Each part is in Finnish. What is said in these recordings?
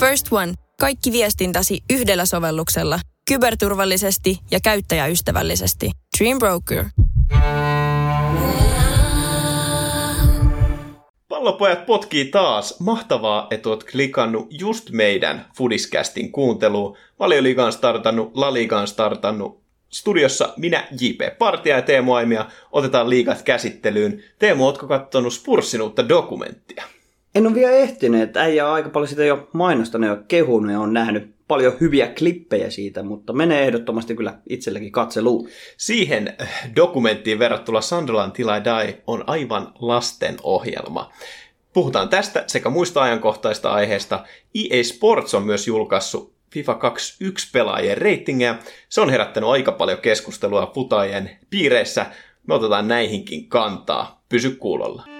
First One. Kaikki viestintäsi yhdellä sovelluksella. Kyberturvallisesti ja käyttäjäystävällisesti. Dream Broker. Pallopojat potkii taas. Mahtavaa, että oot klikannut just meidän Fudiscastin kuunteluun. Valioliiga on startannut, La Liga on startannut. Studiossa minä, JP Partia ja Teemu Aimia. Otetaan liigat käsittelyyn. Teemu, ootko kattonut Spurssin uutta dokumenttia? En ole vielä ehtinyt, että äijä on aika paljon sitä jo mainostanut ja kehunut ja on nähnyt paljon hyviä klippejä siitä, mutta menee ehdottomasti kyllä itsellekin katseluun. Siihen dokumenttiin verrattuna Sunderland Till I Die on aivan lasten ohjelma. Puhutaan tästä sekä muista ajankohtaista aiheista. EA Sports on myös julkaissut FIFA 21 pelaajien reitingejä. Se on herättänyt aika paljon keskustelua futaajien piireissä. Me otetaan näihinkin kantaa. Pysy kuulolla.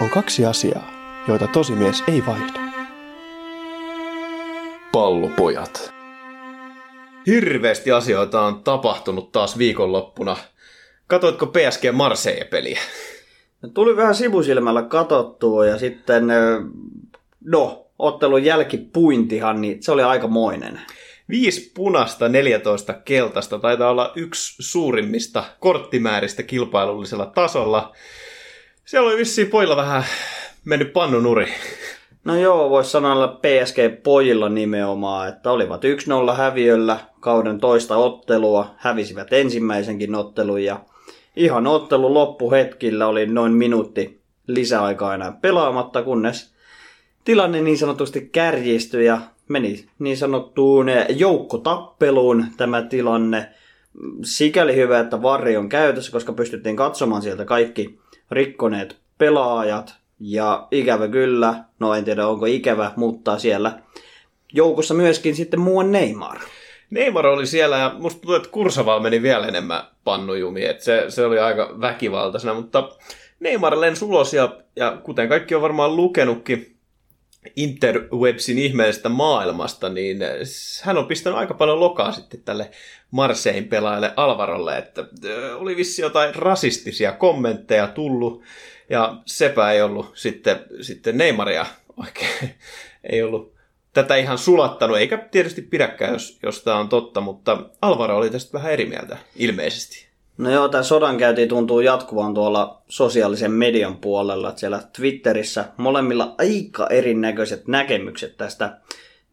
On kaksi asiaa, joita tosimies ei vaihda. Pallopojat. Hirveästi asioita on tapahtunut taas viikonloppuna. Katoitko PSG Marseille-peliä? Tuli vähän sivusilmällä katottua ja sitten, no, ottelun jälkipuintihan, niin se oli aikamoinen. Viisi punasta, 14 keltaista taitaa olla yksi suurimmista korttimääristä kilpailullisella tasolla. Siellä oli vissiin poilla vähän mennyt pannunuri. No joo, voisi sanoa PSG-pojilla nimenomaan, että olivat 1-0 häviöllä kauden toista ottelua, hävisivät ensimmäisenkin ottelun ja ihan ottelun loppuhetkillä oli noin minuutti lisäaikaa enää pelaamatta, kunnes tilanne niin sanotusti kärjistyi ja meni niin sanottuun joukkotappeluun tämä tilanne. Sikäli hyvä, että Varri on käytössä, koska pystyttiin katsomaan sieltä kaikki rikkoneet pelaajat. Ja ikävä kyllä, no en tiedä onko ikävä, mutta siellä joukossa myöskin sitten muuan Neymar. Neymar oli siellä ja musta tuntuu, että Kursaval meni vielä enemmän pannujumi, että se, se oli aika väkivaltaisena, mutta Neymar lensi ulos ja, ja kuten kaikki on varmaan lukenutkin interwebsin ihmeellisestä maailmasta, niin hän on pistänyt aika paljon lokaa sitten tälle Marsein pelaajalle Alvarolle, että oli vissi jotain rasistisia kommentteja tullut, ja sepä ei ollut sitten, sitten Neymaria oikein, ei ollut tätä ihan sulattanut, eikä tietysti pidäkään, jos, jos tämä on totta, mutta Alvaro oli tästä vähän eri mieltä, ilmeisesti. No joo, tämä sodankäynti tuntuu jatkuvan tuolla sosiaalisen median puolella, että siellä Twitterissä molemmilla aika erinäköiset näkemykset tästä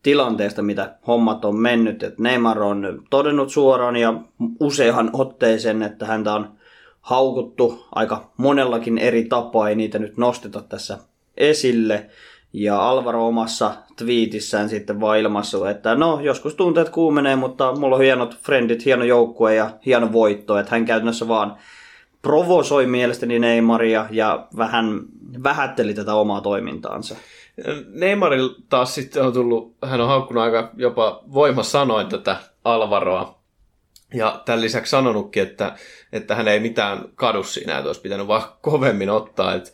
tilanteesta, mitä hommat on mennyt. Et Neymar on todennut suoraan ja useahan otteeseen, että häntä on haukuttu aika monellakin eri tapaa, ei niitä nyt nosteta tässä esille. Ja Alvaro omassa twiitissään sitten vaan ilmassu, että no joskus tunteet kuumenee, mutta mulla on hienot frendit, hieno joukkue ja hieno voitto, että hän käytännössä vaan provosoi mielestäni Neymaria ja vähän vähätteli tätä omaa toimintaansa. Neymarilla taas sitten on tullut, hän on haukkunut aika jopa voimasanoin tätä Alvaroa. Ja tämän lisäksi sanonutkin, että, että hän ei mitään kadu siinä, että olisi pitänyt vaan kovemmin ottaa. Että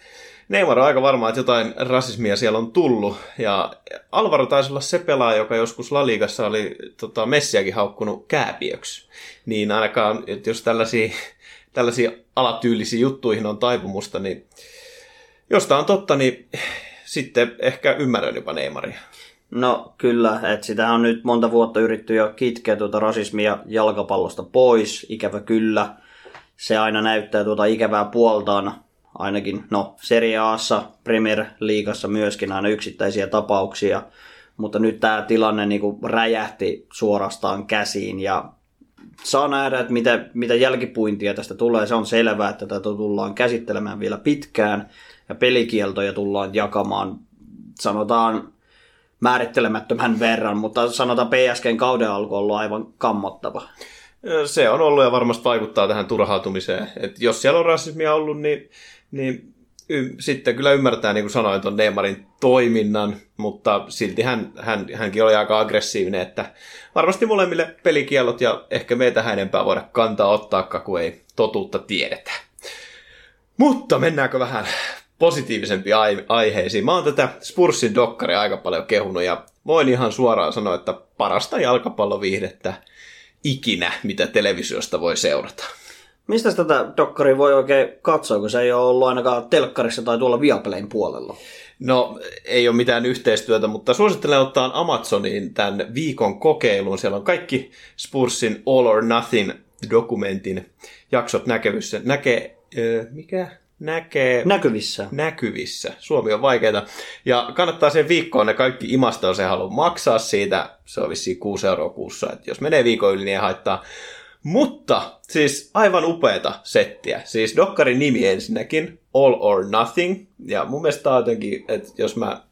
Neymar on aika varma, että jotain rasismia siellä on tullut. Ja Alvaro taisi olla se pelaaja, joka joskus La Ligassa oli tota, Messiäkin haukkunut kääpiöksi. Niin ainakaan, että jos tällaisia, tällaisia alatyylisiä juttuihin on taipumusta, niin jos tämä on totta, niin sitten ehkä ymmärrän jopa Neymaria. No kyllä, että sitä on nyt monta vuotta yritetty jo kitkeä tuota rasismia jalkapallosta pois, ikävä kyllä. Se aina näyttää tuota ikävää puoltaan, ainakin no Serie Aassa, Premier Leaguassa myöskin aina yksittäisiä tapauksia, mutta nyt tämä tilanne niin kuin räjähti suorastaan käsiin ja saa nähdä, että mitä, mitä jälkipuintia tästä tulee. Se on selvää, että tätä tullaan käsittelemään vielä pitkään ja pelikieltoja tullaan jakamaan, sanotaan määrittelemättömän verran, mutta sanotaan PSGn kauden alku on ollut aivan kammottava. Se on ollut ja varmasti vaikuttaa tähän turhautumiseen. Et jos siellä on rasismia ollut, niin, niin y- sitten kyllä ymmärtää, niin kuin sanoin, tuon Neymarin toiminnan, mutta silti hän, hän, hänkin oli aika aggressiivinen, että varmasti molemmille pelikiellot ja ehkä meitä enempää voida kantaa ottaa, kun ei totuutta tiedetä. Mutta mennäänkö vähän positiivisempiin aiheisiin. Mä oon tätä Spurssin dokkari aika paljon kehunut ja voin ihan suoraan sanoa, että parasta jalkapalloviihdettä ikinä, mitä televisiosta voi seurata. Mistä tätä dokkaria voi oikein katsoa, kun se ei ole ollut ainakaan telkkarissa tai tuolla Viaplayn puolella? No, ei ole mitään yhteistyötä, mutta suosittelen ottaa Amazoniin tämän viikon kokeilun. Siellä on kaikki Spursin All or Nothing dokumentin jaksot näkevissä. Näkee, äh, mikä? Näkee... Näkyvissä. näkyvissä. Suomi on vaikeaa. Ja kannattaa sen viikkoon ne kaikki imasta, jos ei halua maksaa siitä. Se on vissiin 6 euroa kuussa. Et jos menee viikon yli, niin ei haittaa. Mutta siis aivan upeata settiä. Siis Dokkarin nimi ensinnäkin, All or Nothing. Ja mun mielestä tää on jotenkin, että jos mä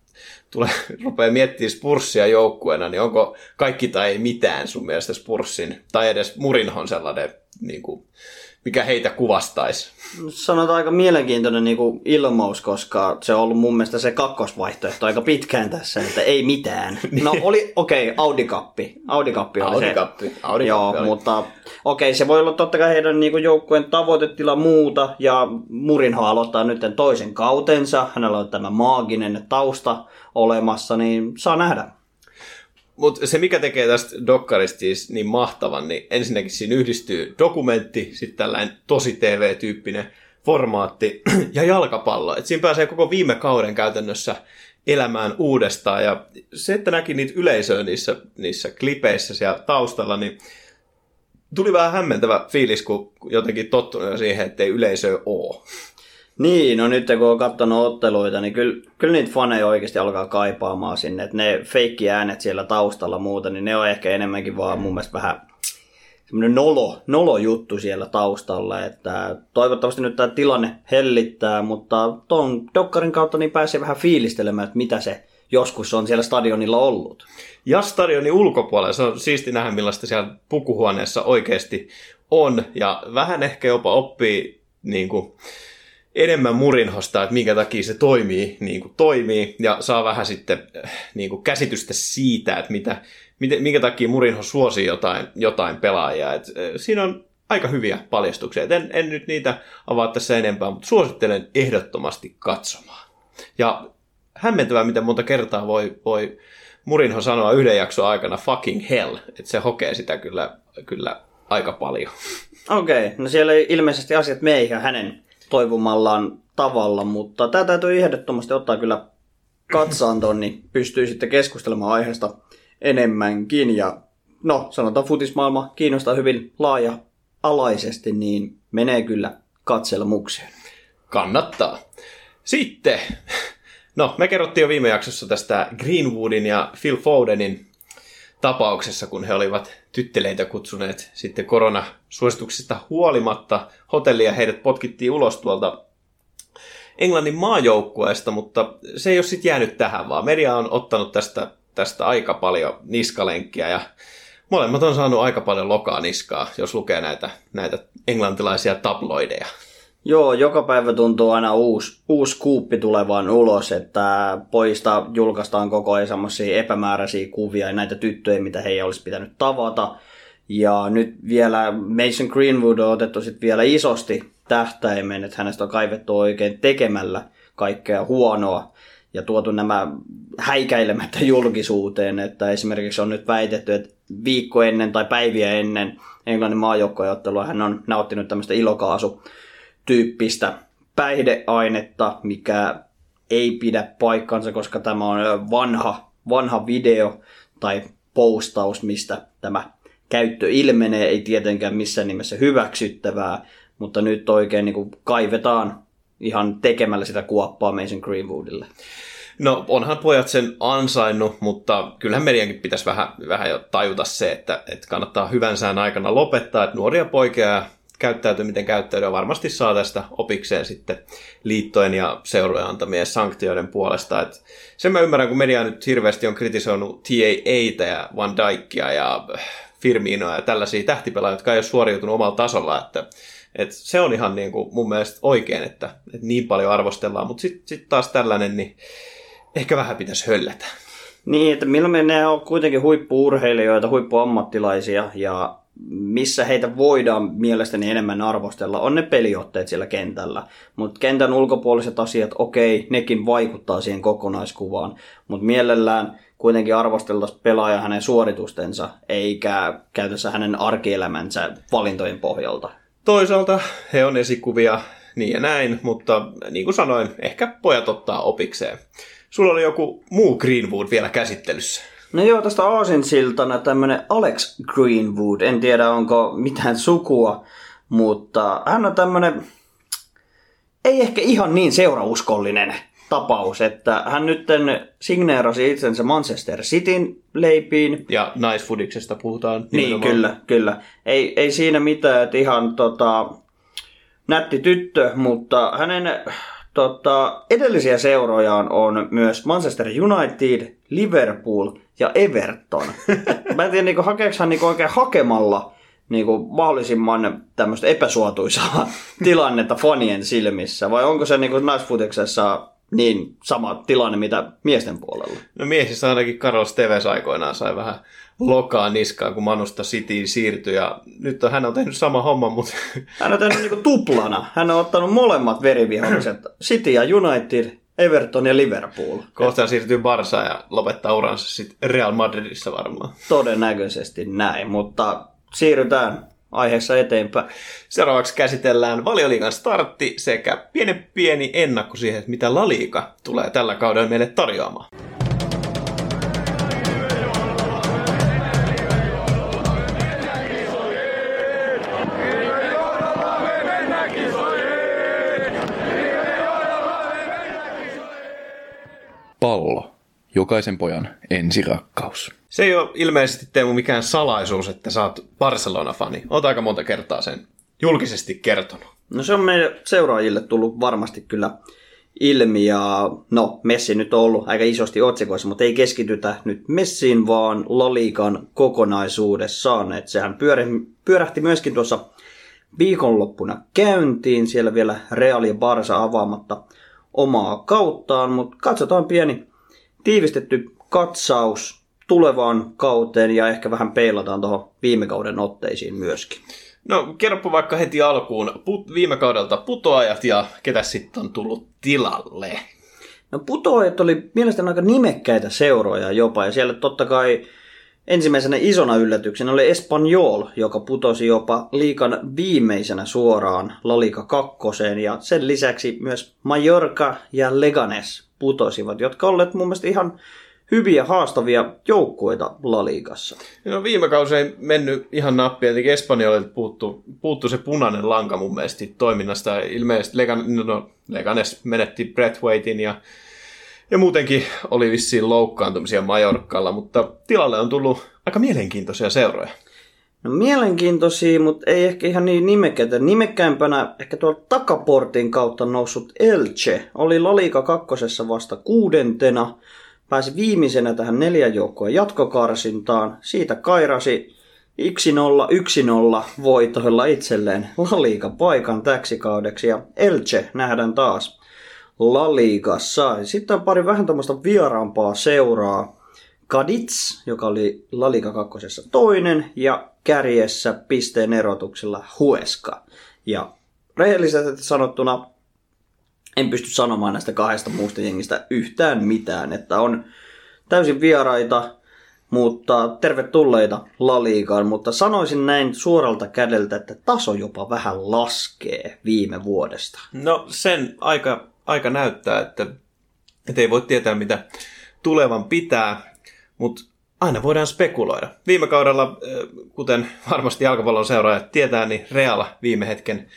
tulee, rupeaa miettimään Spurssia joukkueena, niin onko kaikki tai ei mitään sun mielestä Spurssin, tai edes Murinhon sellainen, niin kuin, mikä heitä kuvastaisi? Sanotaan aika mielenkiintoinen niin kuin ilmaus, koska se on ollut mun mielestä se kakkosvaihtoehto aika pitkään tässä, että ei mitään. No oli, okei, okay, Audi-kappi. Audi-kappi oli Audi-kappi. se. Audi-kappi Joo, oli. mutta okei, okay, se voi olla totta kai heidän niin joukkueen tavoitetila muuta, ja Murinho aloittaa nyt toisen kautensa, hänellä on tämä maaginen tausta olemassa, niin saa nähdä. Mutta se, mikä tekee tästä dokkarista siis niin mahtavan, niin ensinnäkin siinä yhdistyy dokumentti, sitten tällainen tosi TV-tyyppinen formaatti ja jalkapallo. Et siinä pääsee koko viime kauden käytännössä elämään uudestaan. Ja se, että näki niitä yleisöä niissä, niissä klipeissä siellä taustalla, niin tuli vähän hämmentävä fiilis, kun jotenkin tottunut jo siihen, että ei yleisöä ole. Niin, no nyt kun on katsonut otteluita, niin kyllä, kyllä niitä faneja oikeasti alkaa kaipaamaan sinne. Että ne feikki äänet siellä taustalla muuta, niin ne on ehkä enemmänkin vaan mun mielestä vähän semmoinen nolo, nolo juttu siellä taustalla. Että toivottavasti nyt tämä tilanne hellittää, mutta tuon Dokkarin kautta niin pääsee vähän fiilistelemään, että mitä se joskus on siellä stadionilla ollut. Ja stadionin ulkopuolella se on siisti nähdä, millaista siellä pukuhuoneessa oikeasti on. Ja vähän ehkä jopa oppii niin kuin, enemmän murinhosta, että minkä takia se toimii niin kuin toimii, ja saa vähän sitten äh, niin kuin käsitystä siitä, että mitä, miten, minkä takia murinho suosii jotain, jotain pelaajaa. Et, äh, siinä on aika hyviä paljastuksia. En, en nyt niitä avaa tässä enempää, mutta suosittelen ehdottomasti katsomaan. Ja hämmentävää, miten monta kertaa voi, voi Murinho sanoa yhden jakson aikana fucking hell, että se hokee sitä kyllä, kyllä aika paljon. Okei, okay, no siellä ei ilmeisesti asiat mene ihan hänen toivomallaan tavalla, mutta tämä täytyy ehdottomasti ottaa kyllä katsaantoon, niin pystyy sitten keskustelemaan aiheesta enemmänkin. Ja no, sanotaan futismaailma kiinnostaa hyvin laaja-alaisesti, niin menee kyllä katselmukseen. Kannattaa. Sitten, no me kerrottiin jo viime jaksossa tästä Greenwoodin ja Phil Fodenin tapauksessa, kun he olivat tytteleitä kutsuneet sitten koronasuosituksista huolimatta hotellia. Heidät potkittiin ulos tuolta Englannin maajoukkueesta, mutta se ei ole sitten jäänyt tähän, vaan media on ottanut tästä, tästä aika paljon niskalenkkiä ja molemmat on saanut aika paljon lokaa niskaa, jos lukee näitä, näitä englantilaisia tabloideja. Joo, joka päivä tuntuu aina uusi, uusi kuuppi tulevan ulos, että poista julkaistaan koko ajan semmoisia epämääräisiä kuvia ja näitä tyttöjä, mitä heidän olisi pitänyt tavata. Ja nyt vielä Mason Greenwood on otettu sitten vielä isosti tähtäimen, että hänestä on kaivettu oikein tekemällä kaikkea huonoa ja tuotu nämä häikäilemättä julkisuuteen, että esimerkiksi on nyt väitetty, että viikko ennen tai päiviä ennen Englannin maajoukkoajattelua hän on nauttinut tämmöistä ilokaasu tyyppistä päihdeainetta, mikä ei pidä paikkansa, koska tämä on vanha, vanha video tai postaus, mistä tämä käyttö ilmenee, ei tietenkään missään nimessä hyväksyttävää, mutta nyt oikein niin kuin kaivetaan ihan tekemällä sitä kuoppaa Mason Greenwoodille. No onhan pojat sen ansainnut, mutta kyllähän mediankin pitäisi vähän, vähän jo tajuta se, että, että kannattaa hyvän sään aikana lopettaa, että nuoria poikia ja käyttäytyy miten käyttäytyy, varmasti saa tästä opikseen sitten liittojen ja seurojen antamien sanktioiden puolesta. Et sen mä ymmärrän, kun media nyt hirveästi on kritisoinut TAAtä ja Van Dijkia ja Firminoa ja tällaisia tähtipelaajia, jotka ei ole suoriutunut omalla tasolla, että et se on ihan niin kuin mun mielestä oikein, että, että niin paljon arvostellaan, mutta sitten sit taas tällainen, niin ehkä vähän pitäisi höllätä. Niin, että milloin ne on kuitenkin huippuurheilijoita, huippuammattilaisia ja missä heitä voidaan mielestäni enemmän arvostella, on ne peliotteet siellä kentällä. Mutta kentän ulkopuoliset asiat, okei, nekin vaikuttaa siihen kokonaiskuvaan. Mutta mielellään kuitenkin arvosteltaisiin pelaaja hänen suoritustensa, eikä käytössä hänen arkielämänsä valintojen pohjalta. toisaalta he on esikuvia niin ja näin, mutta niin kuin sanoin, ehkä pojat ottaa opikseen. Sulla oli joku muu Greenwood vielä käsittelyssä. No joo, tästä aasinsiltana tämmönen Alex Greenwood. En tiedä, onko mitään sukua, mutta hän on tämmönen, ei ehkä ihan niin seurauskollinen tapaus, että hän nyt signeerasi itsensä Manchester Cityn leipiin. Ja naisfudiksesta puhutaan. Niin, kyllä, kyllä. Ei, ei siinä mitään, että ihan tota, nätti tyttö, mutta hänen tota, edellisiä seurojaan on myös Manchester United, Liverpool ja Everton. Mä en tiedä, niinku, hakeeko hän niinku oikein hakemalla niinku, mahdollisimman tämmöistä epäsuotuisaa tilannetta fanien silmissä, vai onko se niinku, naisfutiksessa niin sama tilanne mitä miesten puolella? No miehissä ainakin Carlos Tevez aikoinaan sai vähän lokaa niskaan, kun Manusta Cityin siirtyi. Ja nyt on, hän on tehnyt sama homma, mutta Hän on tehnyt niinku tuplana. Hän on ottanut molemmat veriviholliset. City ja United, Everton ja Liverpool. kohta hän siirtyy Barsaan ja lopettaa uransa sitten Real Madridissa varmaan. Todennäköisesti näin, mutta siirrytään aiheessa eteenpäin. Seuraavaksi käsitellään valioliigan startti sekä pieni pieni ennakko siihen, että mitä La Liga tulee tällä kaudella meille tarjoamaan. Jokaisen pojan ensirakkaus. Se ei ole ilmeisesti Teemu mikään salaisuus, että sä oot Barcelona-fani. Oot aika monta kertaa sen julkisesti kertonut. No se on meidän seuraajille tullut varmasti kyllä ilmi ja no Messi nyt on ollut aika isosti otsikoissa, mutta ei keskitytä nyt Messiin, vaan La Ligan kokonaisuudessaan. Et sehän pyöri- pyörähti myöskin tuossa viikonloppuna käyntiin, siellä vielä Real ja Barsa avaamatta omaa kauttaan, mutta katsotaan pieni tiivistetty katsaus tulevaan kauteen ja ehkä vähän peilataan tuohon viime kauden otteisiin myöskin. No kerropa vaikka heti alkuun put- viime kaudelta putoajat ja ketä sitten on tullut tilalle. No putoajat oli mielestäni aika nimekkäitä seuroja jopa, ja siellä totta kai ensimmäisenä isona yllätyksenä oli Espanyol, joka putosi jopa liikan viimeisenä suoraan La Liga 2, ja sen lisäksi myös Mallorca ja Leganes putosivat, jotka olleet mun mielestä ihan hyviä haastavia joukkueita La Ligassa. No viime kausi ei mennyt ihan nappia, jotenkin Espanjolilta puuttu, puuttu se punainen lanka mun mielestä toiminnasta. Ilmeisesti Legan, no, Leganes menetti Breathwaitin ja, ja muutenkin oli vissiin loukkaantumisia Majorkalla, mutta tilalle on tullut aika mielenkiintoisia seuroja. No mielenkiintoisia, mutta ei ehkä ihan niin nimekkäitä. Nimekkäimpänä ehkä tuolla takaportin kautta noussut Elche oli La Liga kakkosessa vasta kuudentena. Pääsi viimeisenä tähän neljän joukkojen jatkokarsintaan. Siitä kairasi 1-0, 1-0 voitoilla itselleen La Liga paikan täksi kaudeksi. Ja Elche nähdään taas La Ligassa. Sitten on pari vähän tämmöistä vieraampaa seuraa. Cadiz, joka oli La Liga kakkosessa toinen, ja kärjessä pisteen erotuksella Huesca. Ja rehellisesti sanottuna en pysty sanomaan näistä kahdesta muusta jengistä yhtään mitään, että on täysin vieraita, mutta tervetulleita La Ligaan, mutta sanoisin näin suoralta kädeltä, että taso jopa vähän laskee viime vuodesta. No sen aika, aika näyttää, että, että ei voi tietää mitä tulevan pitää, mutta aina voidaan spekuloida. Viime kaudella, äh, kuten varmasti jalkapallon seuraajat tietää, niin Real viime hetken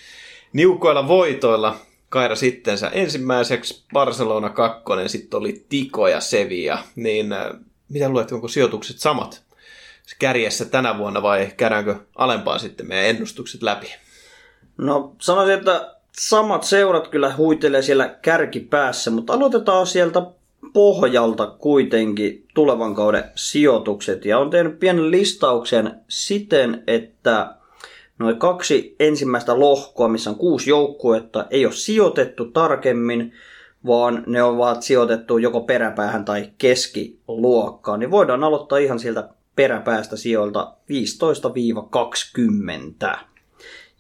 niukoilla voitoilla kaira sittensä ensimmäiseksi Barcelona kakkonen, sitten oli Tiko ja Sevilla, niin äh, mitä luulet, onko sijoitukset samat kärjessä tänä vuonna vai käydäänkö alempaan sitten meidän ennustukset läpi? No sanoisin, että samat seurat kyllä huitelee siellä kärkipäässä, mutta aloitetaan sieltä pohjalta kuitenkin tulevan kauden sijoitukset. Ja on tehnyt pienen listauksen siten, että noin kaksi ensimmäistä lohkoa, missä on kuusi joukkuetta, ei ole sijoitettu tarkemmin, vaan ne ovat sijoitettu joko peräpäähän tai keskiluokkaan. Niin voidaan aloittaa ihan sieltä peräpäästä sijoilta 15-20.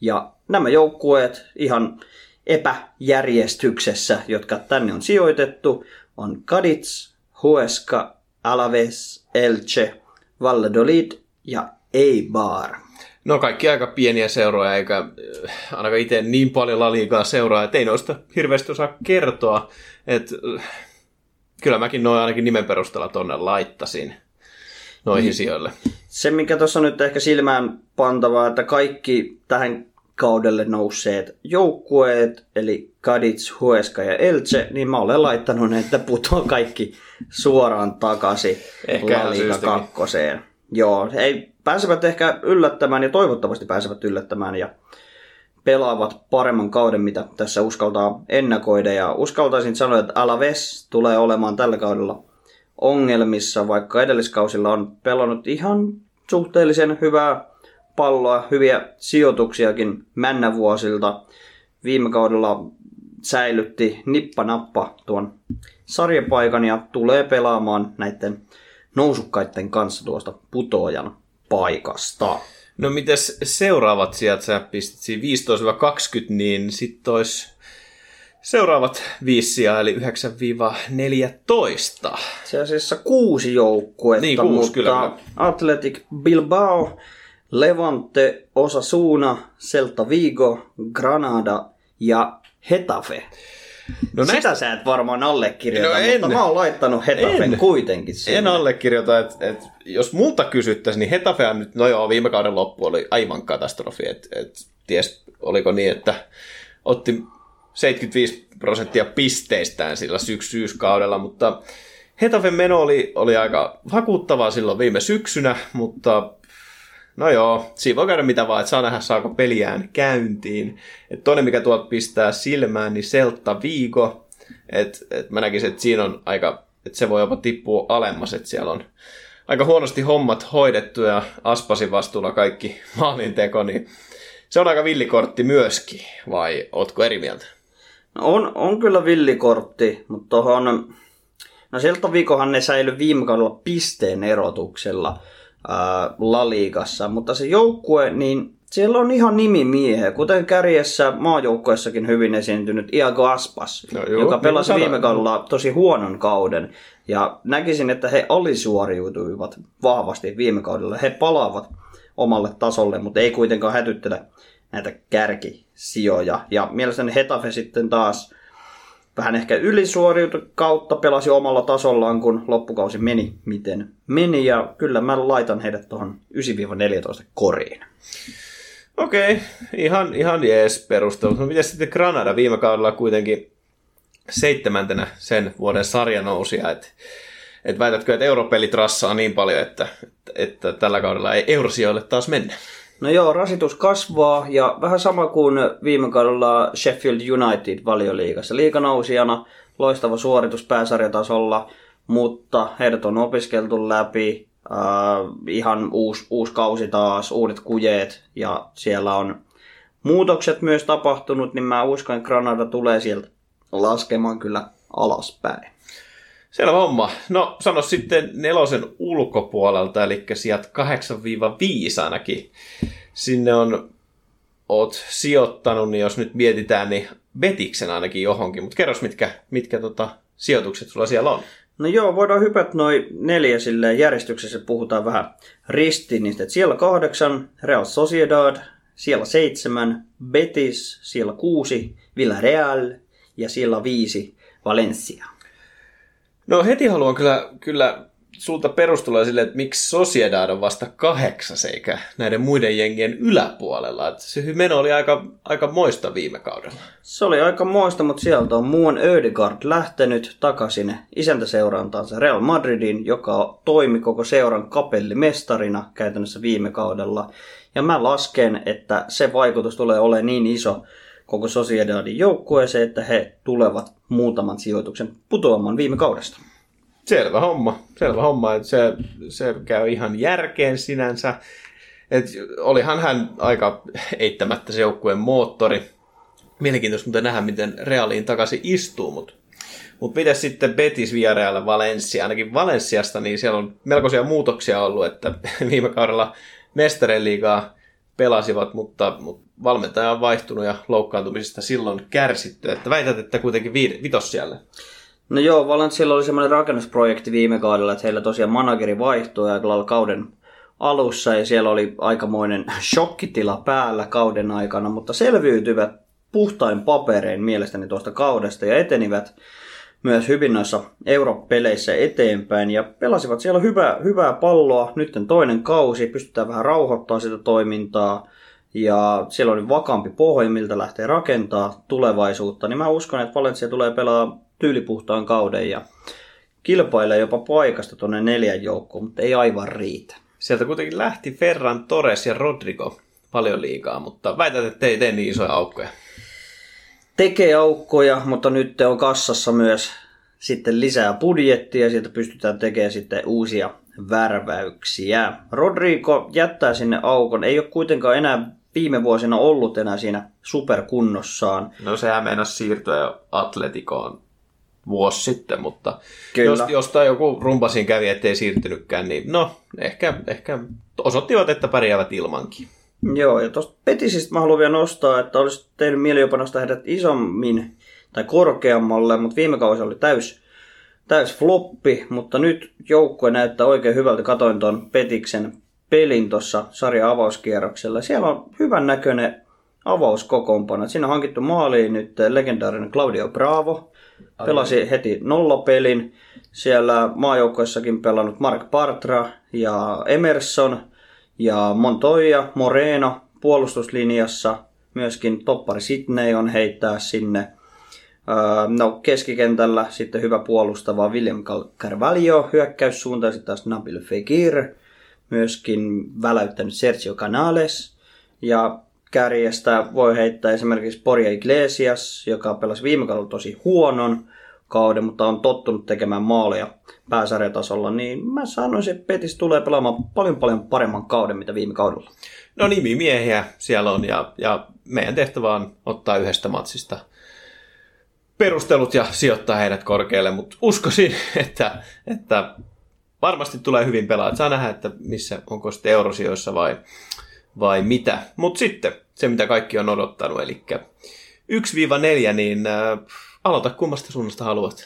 Ja nämä joukkueet ihan epäjärjestyksessä, jotka tänne on sijoitettu, on Cadiz, Huesca, Alaves, Elche, Valladolid ja Eibar. No kaikki aika pieniä seuroja, eikä äh, ainakaan itse niin paljon laliikaa seuraa, että ei noista hirveästi osaa kertoa. Et, äh, kyllä mäkin noin ainakin nimen perusteella tonne laittasin noihin mm. sijoille. Se, mikä tuossa nyt ehkä silmään pantavaa, että kaikki tähän kaudelle nousseet joukkueet, eli Kadic, Hueska ja Elche, niin mä olen laittanut ne, että putoaa kaikki suoraan takaisin Ehkä kakkoseen. Joo, ei, pääsevät ehkä yllättämään ja toivottavasti pääsevät yllättämään ja pelaavat paremman kauden, mitä tässä uskaltaa ennakoida. Ja uskaltaisin sanoa, että Alaves tulee olemaan tällä kaudella ongelmissa, vaikka edelliskausilla on pelannut ihan suhteellisen hyvää palloa, hyviä sijoituksiakin männävuosilta. Viime kaudella säilytti nippa-nappa tuon sarjapaikan ja tulee pelaamaan näiden nousukkaiden kanssa tuosta putoajan paikasta. No mites seuraavat sieltä, sä pistit siinä 15-20, niin sitten olisi seuraavat viisi sijaa, eli 9-14. Se asiassa kuusi joukkuetta, Niin, kuusi, mutta kyllä. Athletic Bilbao, Levante, Osasuna, Celta Vigo, Granada ja Hetafe. No Sitä näistä sä et varmaan allekirjoita, No en. mutta mä oon laittanut Hetafen En. kuitenkin sinne. en allekirjoita, että et, jos multa kysyttäisiin, niin Hetafea nyt, no joo, viime kauden loppu oli aivan katastrofi, että et, ties oliko niin, että otti 75 prosenttia pisteistään sillä syks- syyskaudella, mutta Hetafen meno oli, oli aika vakuuttavaa silloin viime syksynä, mutta no joo, siinä voi käydä mitä vaan, että saa nähdä saako peliään käyntiin. Et toinen, mikä tuolta pistää silmään, niin Seltta Vigo, että et mä näkisin, että siinä on aika, että se voi jopa tippua alemmas, että siellä on aika huonosti hommat hoidettu ja Aspasin vastuulla kaikki maalinteko, niin se on aika villikortti myöskin, vai ootko eri mieltä? No On, on kyllä villikortti, mutta tuohon... No sieltä viikohan ne säilyi viime kaudella pisteen erotuksella ää, La Ligassa, mutta se joukkue, niin siellä on ihan nimimiehiä, kuten kärjessä maajoukkueessakin hyvin esiintynyt Iago Aspas, No joo, joka niin pelasi kuin viime kaudella tosi huonon kauden. Ja näkisin, että he alisuoriutuivat vahvasti viime kaudella. He palaavat omalle tasolle, mutta ei kuitenkaan hätyttele näitä kärkisijoja. Ja mielestäni Hetafe sitten taas vähän ehkä ylisuoriutu kautta pelasi omalla tasollaan, kun loppukausi meni miten meni. Ja kyllä mä laitan heidät tuohon 9-14 koriin. Okei, ihan, ihan jees perustelut. No miten sitten Granada viime kaudella kuitenkin seitsemäntenä sen vuoden sarjanousia, että et väitätkö, että europelit rassaa niin paljon, että, että, että tällä kaudella ei eurosijoille taas mennä? No joo, rasitus kasvaa ja vähän sama kuin viime kaudella Sheffield United valioliigassa. Liikanousijana loistava suoritus pääsarjatasolla, mutta heidät on opiskeltu läpi. Äh, ihan uusi, uusi kausi taas, uudet kujeet ja siellä on muutokset myös tapahtunut, niin mä uskon, että Granada tulee sieltä laskemaan kyllä alaspäin. Selvä homma. No sano sitten nelosen ulkopuolelta, eli sieltä 8-5 ainakin. Sinne on, oot sijoittanut, niin jos nyt mietitään, niin Betiksen ainakin johonkin. Mutta kerros, mitkä, mitkä tota, sijoitukset sulla siellä on. No joo, voidaan hypätä noin neljä silleen järjestyksessä, puhutaan vähän ristiin. Et siellä kahdeksan, Real Sociedad, siellä seitsemän, Betis, siellä kuusi, Villarreal ja siellä viisi, Valencia. No heti haluan kyllä, kyllä sulta perustuloa sille, että miksi Sociedad on vasta kahdeksas eikä näiden muiden jengien yläpuolella. Että se meno oli aika, aika moista viime kaudella. Se oli aika moista, mutta sieltä on muun Ödegaard lähtenyt takaisin isäntäseurantaansa Real Madridin, joka toimi koko seuran kapellimestarina käytännössä viime kaudella. Ja mä lasken, että se vaikutus tulee olemaan niin iso koko Sociedadin joukkueeseen, että he tulevat muutaman sijoituksen putoamaan viime kaudesta. Selvä homma, selvä homma, että se, se käy ihan järkeen sinänsä. Et olihan hän aika eittämättä se joukkueen moottori. Mielenkiintoista muuten nähdä, miten Realiin takaisin istuu, mutta mut miten sitten Betis Villarreal Valencia, ainakin Valenciasta, niin siellä on melkoisia muutoksia ollut, että viime kaudella Mestareen liigaa pelasivat, mutta, mutta valmentaja on vaihtunut ja loukkaantumisesta silloin kärsitty. Että väität, että kuitenkin viid- vitos siellä. No joo, Valencialla oli semmoinen rakennusprojekti viime kaudella, että heillä tosiaan manageri vaihtui lailla kauden alussa ja siellä oli aikamoinen shokkitila päällä kauden aikana, mutta selviytyvät puhtain paperein mielestäni tuosta kaudesta ja etenivät myös hyvin noissa europeleissä eteenpäin ja pelasivat siellä hyvää, hyvää palloa. Nyt toinen kausi, pystytään vähän rauhoittamaan sitä toimintaa ja siellä oli vakaampi pohja, miltä lähtee rakentaa tulevaisuutta, niin mä uskon, että Valencia tulee pelaa tyylipuhtaan kauden ja kilpailee jopa paikasta tuonne neljän joukkoon, mutta ei aivan riitä. Sieltä kuitenkin lähti Ferran Torres ja Rodrigo paljon liikaa, mutta väität, että ei tee niin isoja aukkoja. Tekee aukkoja, mutta nyt on kassassa myös sitten lisää budjettia ja sieltä pystytään tekemään sitten uusia värväyksiä. Rodrigo jättää sinne aukon, ei ole kuitenkaan enää viime vuosina ollut enää siinä superkunnossaan. No sehän meinasi siirtyä Atletikoon vuosi sitten, mutta Kyllä. jos jostain joku rumpasin kävi, ettei siirtynytkään, niin no, ehkä, ehkä osoittivat, että pärjäävät ilmankin. Joo, ja tuosta Petisistä mä haluan vielä nostaa, että olisi tehnyt mieli jopa nostaa heidät isommin tai korkeammalle, mutta viime kausi oli täys, täys floppi, mutta nyt joukkue näyttää oikein hyvältä. Katoin tuon Petiksen pelin tuossa sarjan avauskierroksella. Siellä on hyvän näköinen avauskokoonpano. Siinä on hankittu maaliin nyt legendaarinen Claudio Bravo. Pelasi heti nollapelin. Siellä maajoukkoissakin pelannut Mark Bartra ja Emerson ja Montoya, Moreno puolustuslinjassa. Myöskin toppari Sydney on heittää sinne. Öö, No keskikentällä sitten hyvä puolustava William Carvalho hyökkäyssuuntaan, sitten taas Nabil Fekir, myöskin väläyttänyt Sergio Canales ja kärjestä voi heittää esimerkiksi Poria Iglesias, joka pelasi viime kaudella tosi huonon kauden, mutta on tottunut tekemään maaleja pääsarjatasolla, niin mä sanoisin, että Petis tulee pelaamaan paljon paljon paremman kauden, mitä viime kaudella. No nimimiehiä siellä on ja, ja meidän tehtävä on ottaa yhdestä matsista perustelut ja sijoittaa heidät korkealle, mutta uskoisin, että, että varmasti tulee hyvin pelaa. Saa nähdä, että missä, onko sitten eurosijoissa vai, vai mitä. Mutta sitten se, mitä kaikki on odottanut, eli 1-4, niin äh, aloita kummasta suunnasta haluat.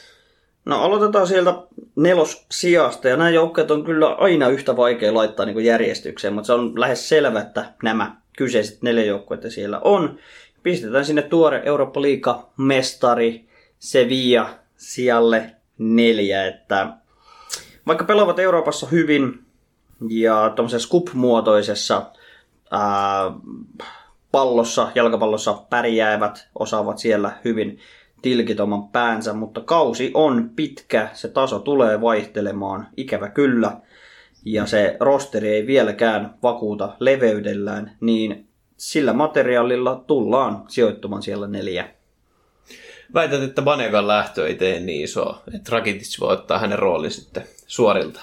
No aloitetaan sieltä nelos sijasta ja nämä joukkueet on kyllä aina yhtä vaikea laittaa niin järjestykseen, mutta se on lähes selvä, että nämä kyseiset neljä joukkuetta siellä on. Pistetään sinne tuore Eurooppa Liiga mestari Sevilla sijalle neljä, että vaikka pelaavat Euroopassa hyvin ja tuollaisessa scoop-muotoisessa ää, pallossa, jalkapallossa pärjäävät, osaavat siellä hyvin tilkit oman päänsä, mutta kausi on pitkä, se taso tulee vaihtelemaan, ikävä kyllä, ja se rosteri ei vieläkään vakuuta leveydellään, niin sillä materiaalilla tullaan sijoittumaan siellä neljä. Väität, että Banegan lähtö ei tee niin iso, että Rakitic voi ottaa hänen roolin sitten suorilta.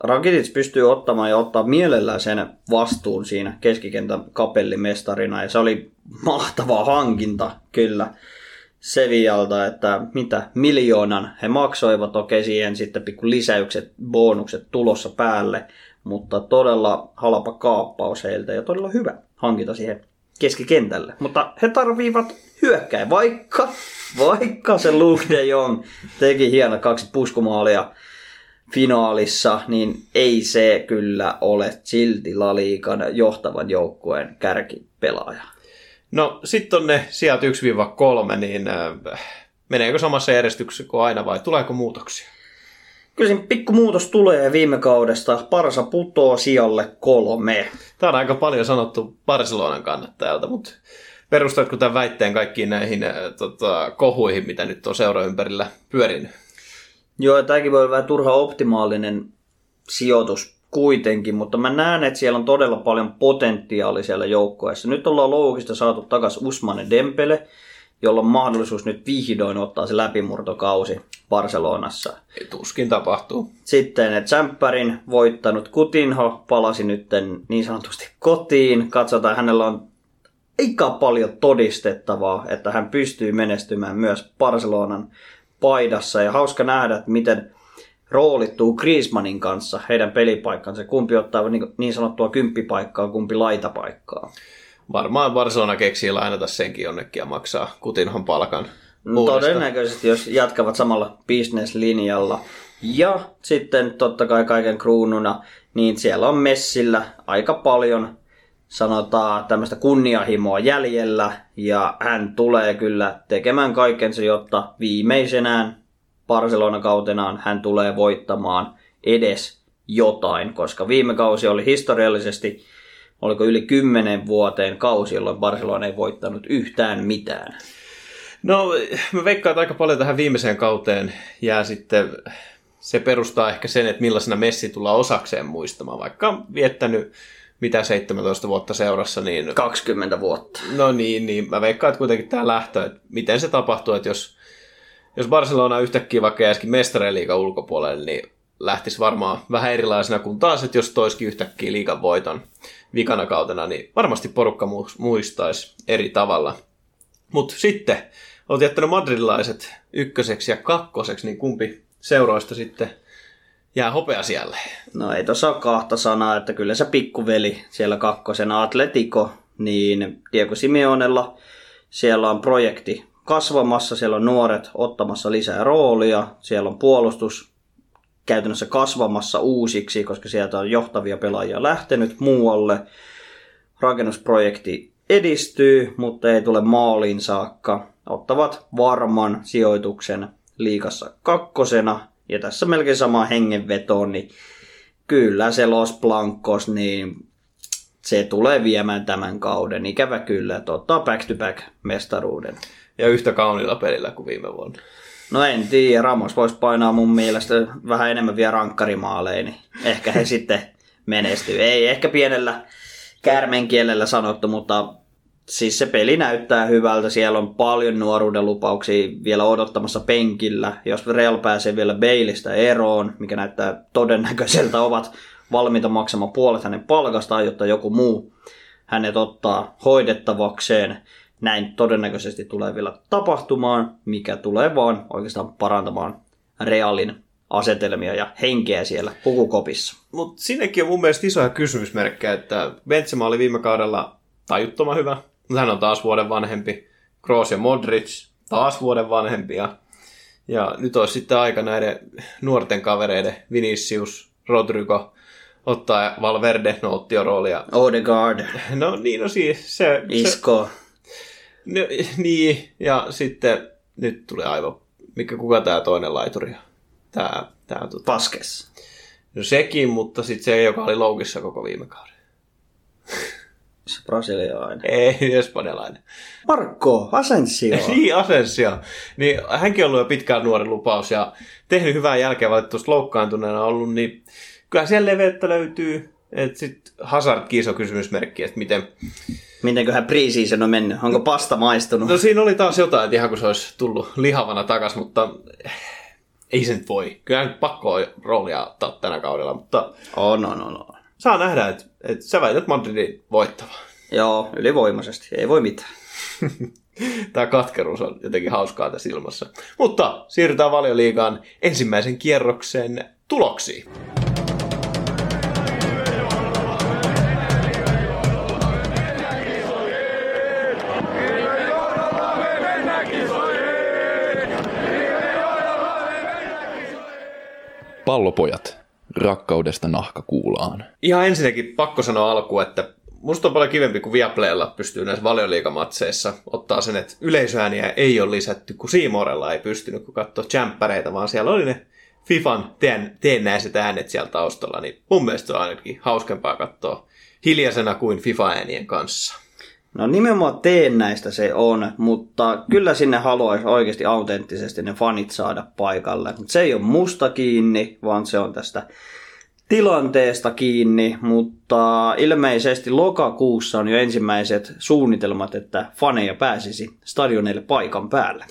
Rakitic pystyy ottamaan ja ottaa mielellään sen vastuun siinä keskikentän kapellimestarina, ja se oli mahtava hankinta kyllä Sevialta, että mitä miljoonan he maksoivat, okei siihen sitten pikku lisäykset, bonukset tulossa päälle, mutta todella halpa kaappaus heiltä ja todella hyvä hankinta siihen keskikentälle. Mutta he tarviivat hyökkäin, vaikka, vaikka se Luke de Jong teki hieno kaksi puskumaalia finaalissa, niin ei se kyllä ole silti La Liigan johtavan joukkueen kärkipelaaja. No sitten on ne sijat 1-3, niin äh, meneekö samassa järjestyksessä kuin aina vai tuleeko muutoksia? Kyllä siinä pikku muutos tulee viime kaudesta. Parsa putoo sijalle kolme. Tämä on aika paljon sanottu Barcelonan kannattajalta, mutta perustatko tämän väitteen kaikkiin näihin äh, tota, kohuihin, mitä nyt on seura ympärillä pyörinyt? Joo, tämäkin voi olla vähän turha optimaalinen sijoitus kuitenkin, mutta mä näen, että siellä on todella paljon potentiaalia siellä joukkueessa. Nyt ollaan loogista saatu takas Usmane Dempele, jolla on mahdollisuus nyt vihdoin ottaa se läpimurtokausi Barcelonassa. Ei tuskin tapahtuu. Sitten Tsemppärin voittanut Kutinho palasi nyt niin sanotusti kotiin. Katsotaan, hänellä on aika paljon todistettavaa, että hän pystyy menestymään myös Barcelonan paidassa. Ja hauska nähdä, että miten roolittuu Griezmannin kanssa heidän pelipaikkansa. Kumpi ottaa niin, niin sanottua kymppipaikkaa, kumpi laitapaikkaa. Varmaan Barcelona keksii lainata senkin jonnekin ja maksaa Kutinhon palkan. No, todennäköisesti, jos jatkavat samalla bisneslinjalla. Ja sitten totta kai kaiken kruununa niin siellä on messillä aika paljon sanotaan tämmöistä kunniahimoa jäljellä ja hän tulee kyllä tekemään kaikensa, jotta viimeisenään Barcelona-kautenaan hän tulee voittamaan edes jotain, koska viime kausi oli historiallisesti, oliko yli kymmenen vuoteen kausi, jolloin Barcelona ei voittanut yhtään mitään. No, mä veikkaan, että aika paljon tähän viimeiseen kauteen jää sitten, se perustaa ehkä sen, että millaisena Messi tullaan osakseen muistamaan, vaikka on viettänyt mitä 17 vuotta seurassa, niin... 20 vuotta. No niin, niin mä veikkaan, että kuitenkin tämä lähtö, että miten se tapahtuu, että jos, jos Barcelona yhtäkkiä vaikka jäisikin mestareliikan ulkopuolelle, niin lähtisi varmaan vähän erilaisena kuin taas, että jos toiskin yhtäkkiä liikan voiton vikana kautena, niin varmasti porukka muistaisi eri tavalla. Mutta sitten olet jättänyt madridilaiset ykköseksi ja kakkoseksi, niin kumpi seuroista sitten jää hopea siellä? No ei tuossa ole kahta sanaa, että kyllä se pikkuveli siellä kakkosena Atletico, niin Diego Simeonella siellä on projekti kasvamassa, siellä on nuoret ottamassa lisää roolia, siellä on puolustus käytännössä kasvamassa uusiksi, koska sieltä on johtavia pelaajia lähtenyt muualle. Rakennusprojekti edistyy, mutta ei tule maaliin saakka. Ottavat varman sijoituksen liikassa kakkosena. Ja tässä melkein sama hengenveto, niin kyllä se Los Blancos, niin se tulee viemään tämän kauden. Ikävä kyllä, että ottaa back-to-back mestaruuden. Ja yhtä kaunilla pelillä kuin viime vuonna. No en tiedä, Ramos voisi painaa mun mielestä vähän enemmän vielä rankkarimaaleja, niin ehkä he sitten menestyy. Ei ehkä pienellä kärmen kielellä sanottu, mutta siis se peli näyttää hyvältä. Siellä on paljon nuoruuden lupauksia vielä odottamassa penkillä. Jos Real pääsee vielä Bailista eroon, mikä näyttää todennäköiseltä, ovat valmiita maksamaan puolet hänen palkastaan, jotta joku muu hänet ottaa hoidettavakseen näin todennäköisesti tulee vielä tapahtumaan, mikä tulee vaan oikeastaan parantamaan Realin asetelmia ja henkeä siellä pukukopissa. Mutta sinnekin on mun mielestä isoja kysymysmerkkejä, että Benzema oli viime kaudella tajuttoman hyvä, mutta hän on taas vuoden vanhempi. Kroos ja Modric taas vuoden vanhempia. Ja nyt olisi sitten aika näiden nuorten kavereiden Vinicius, Rodrigo, ottaa Valverde, no otti jo roolia. Odegaard. No niin, no siis se... Isco. Se, No, niin, ja sitten nyt tulee aivan, mikä kuka tämä toinen laituri Tää, tää, tota... Paskes. No sekin, mutta sitten se, joka oli loukissa koko viime kauden. Se brasilialainen. Ei, espanjalainen. Marco Asensio. niin, Asensio. Niin, hänkin on ollut jo pitkään nuori lupaus ja tehnyt hyvää jälkeä valitettavasti loukkaantuneena ollut, niin kyllä siellä leveyttä löytyy. Sitten Hazard kiiso kysymysmerkki, että miten, Mitenköhän preseason on mennyt? Onko pasta maistunut? No siinä oli taas jotain, että ihan kun se olisi tullut lihavana takas, mutta ei se nyt voi. Kyllä nyt pakko on roolia ottaa tänä kaudella, mutta... On, on, on, on. Saa nähdä, että, että sä väität Madridin voittava. Joo, ylivoimaisesti. Ei voi mitään. Tämä katkeruus on jotenkin hauskaa tässä ilmassa. Mutta siirrytään valioliigaan ensimmäisen kierroksen tuloksiin. Pallopojat, rakkaudesta nahkakuulaan. Ihan ensinnäkin pakko sanoa alkuun, että musta on paljon kivempi kuin Viaplaylla pystyy näissä valioliikamatseissa ottaa sen, että yleisöääniä ei ole lisätty, kun Siimorella ei pystynyt, kun katsoa jämppäreitä, vaan siellä oli ne Fifan teen, teennäiset äänet siellä taustalla, niin mun mielestä on ainakin hauskempaa katsoa hiljaisena kuin FIFA-äänien kanssa. No nimenomaan teen näistä se on, mutta kyllä sinne haluaisi oikeasti autenttisesti ne fanit saada paikalle. Mutta se ei ole musta kiinni, vaan se on tästä tilanteesta kiinni, mutta ilmeisesti lokakuussa on jo ensimmäiset suunnitelmat, että faneja pääsisi stadioneille paikan päälle.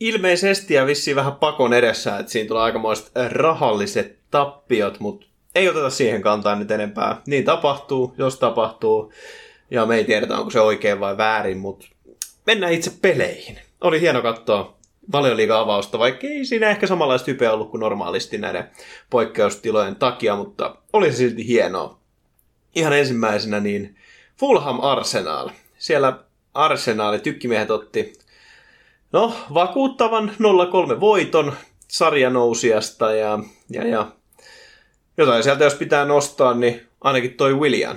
Ilmeisesti ja vissiin vähän pakon edessä, että siinä tulee aikamoiset rahalliset tappiot, mutta ei oteta siihen kantaa nyt enempää. Niin tapahtuu, jos tapahtuu ja me ei tiedetä, onko se oikein vai väärin, mutta mennään itse peleihin. Oli hieno katsoa valioliiga avausta, vaikka ei siinä ehkä samanlaista hypeä ollut kuin normaalisti näiden poikkeustilojen takia, mutta oli se silti hienoa. Ihan ensimmäisenä niin Fulham Arsenal. Siellä Arsenal tykkimiehet otti no, vakuuttavan 0-3 voiton sarjanousijasta ja, ja, ja jotain sieltä jos pitää nostaa, niin ainakin toi William.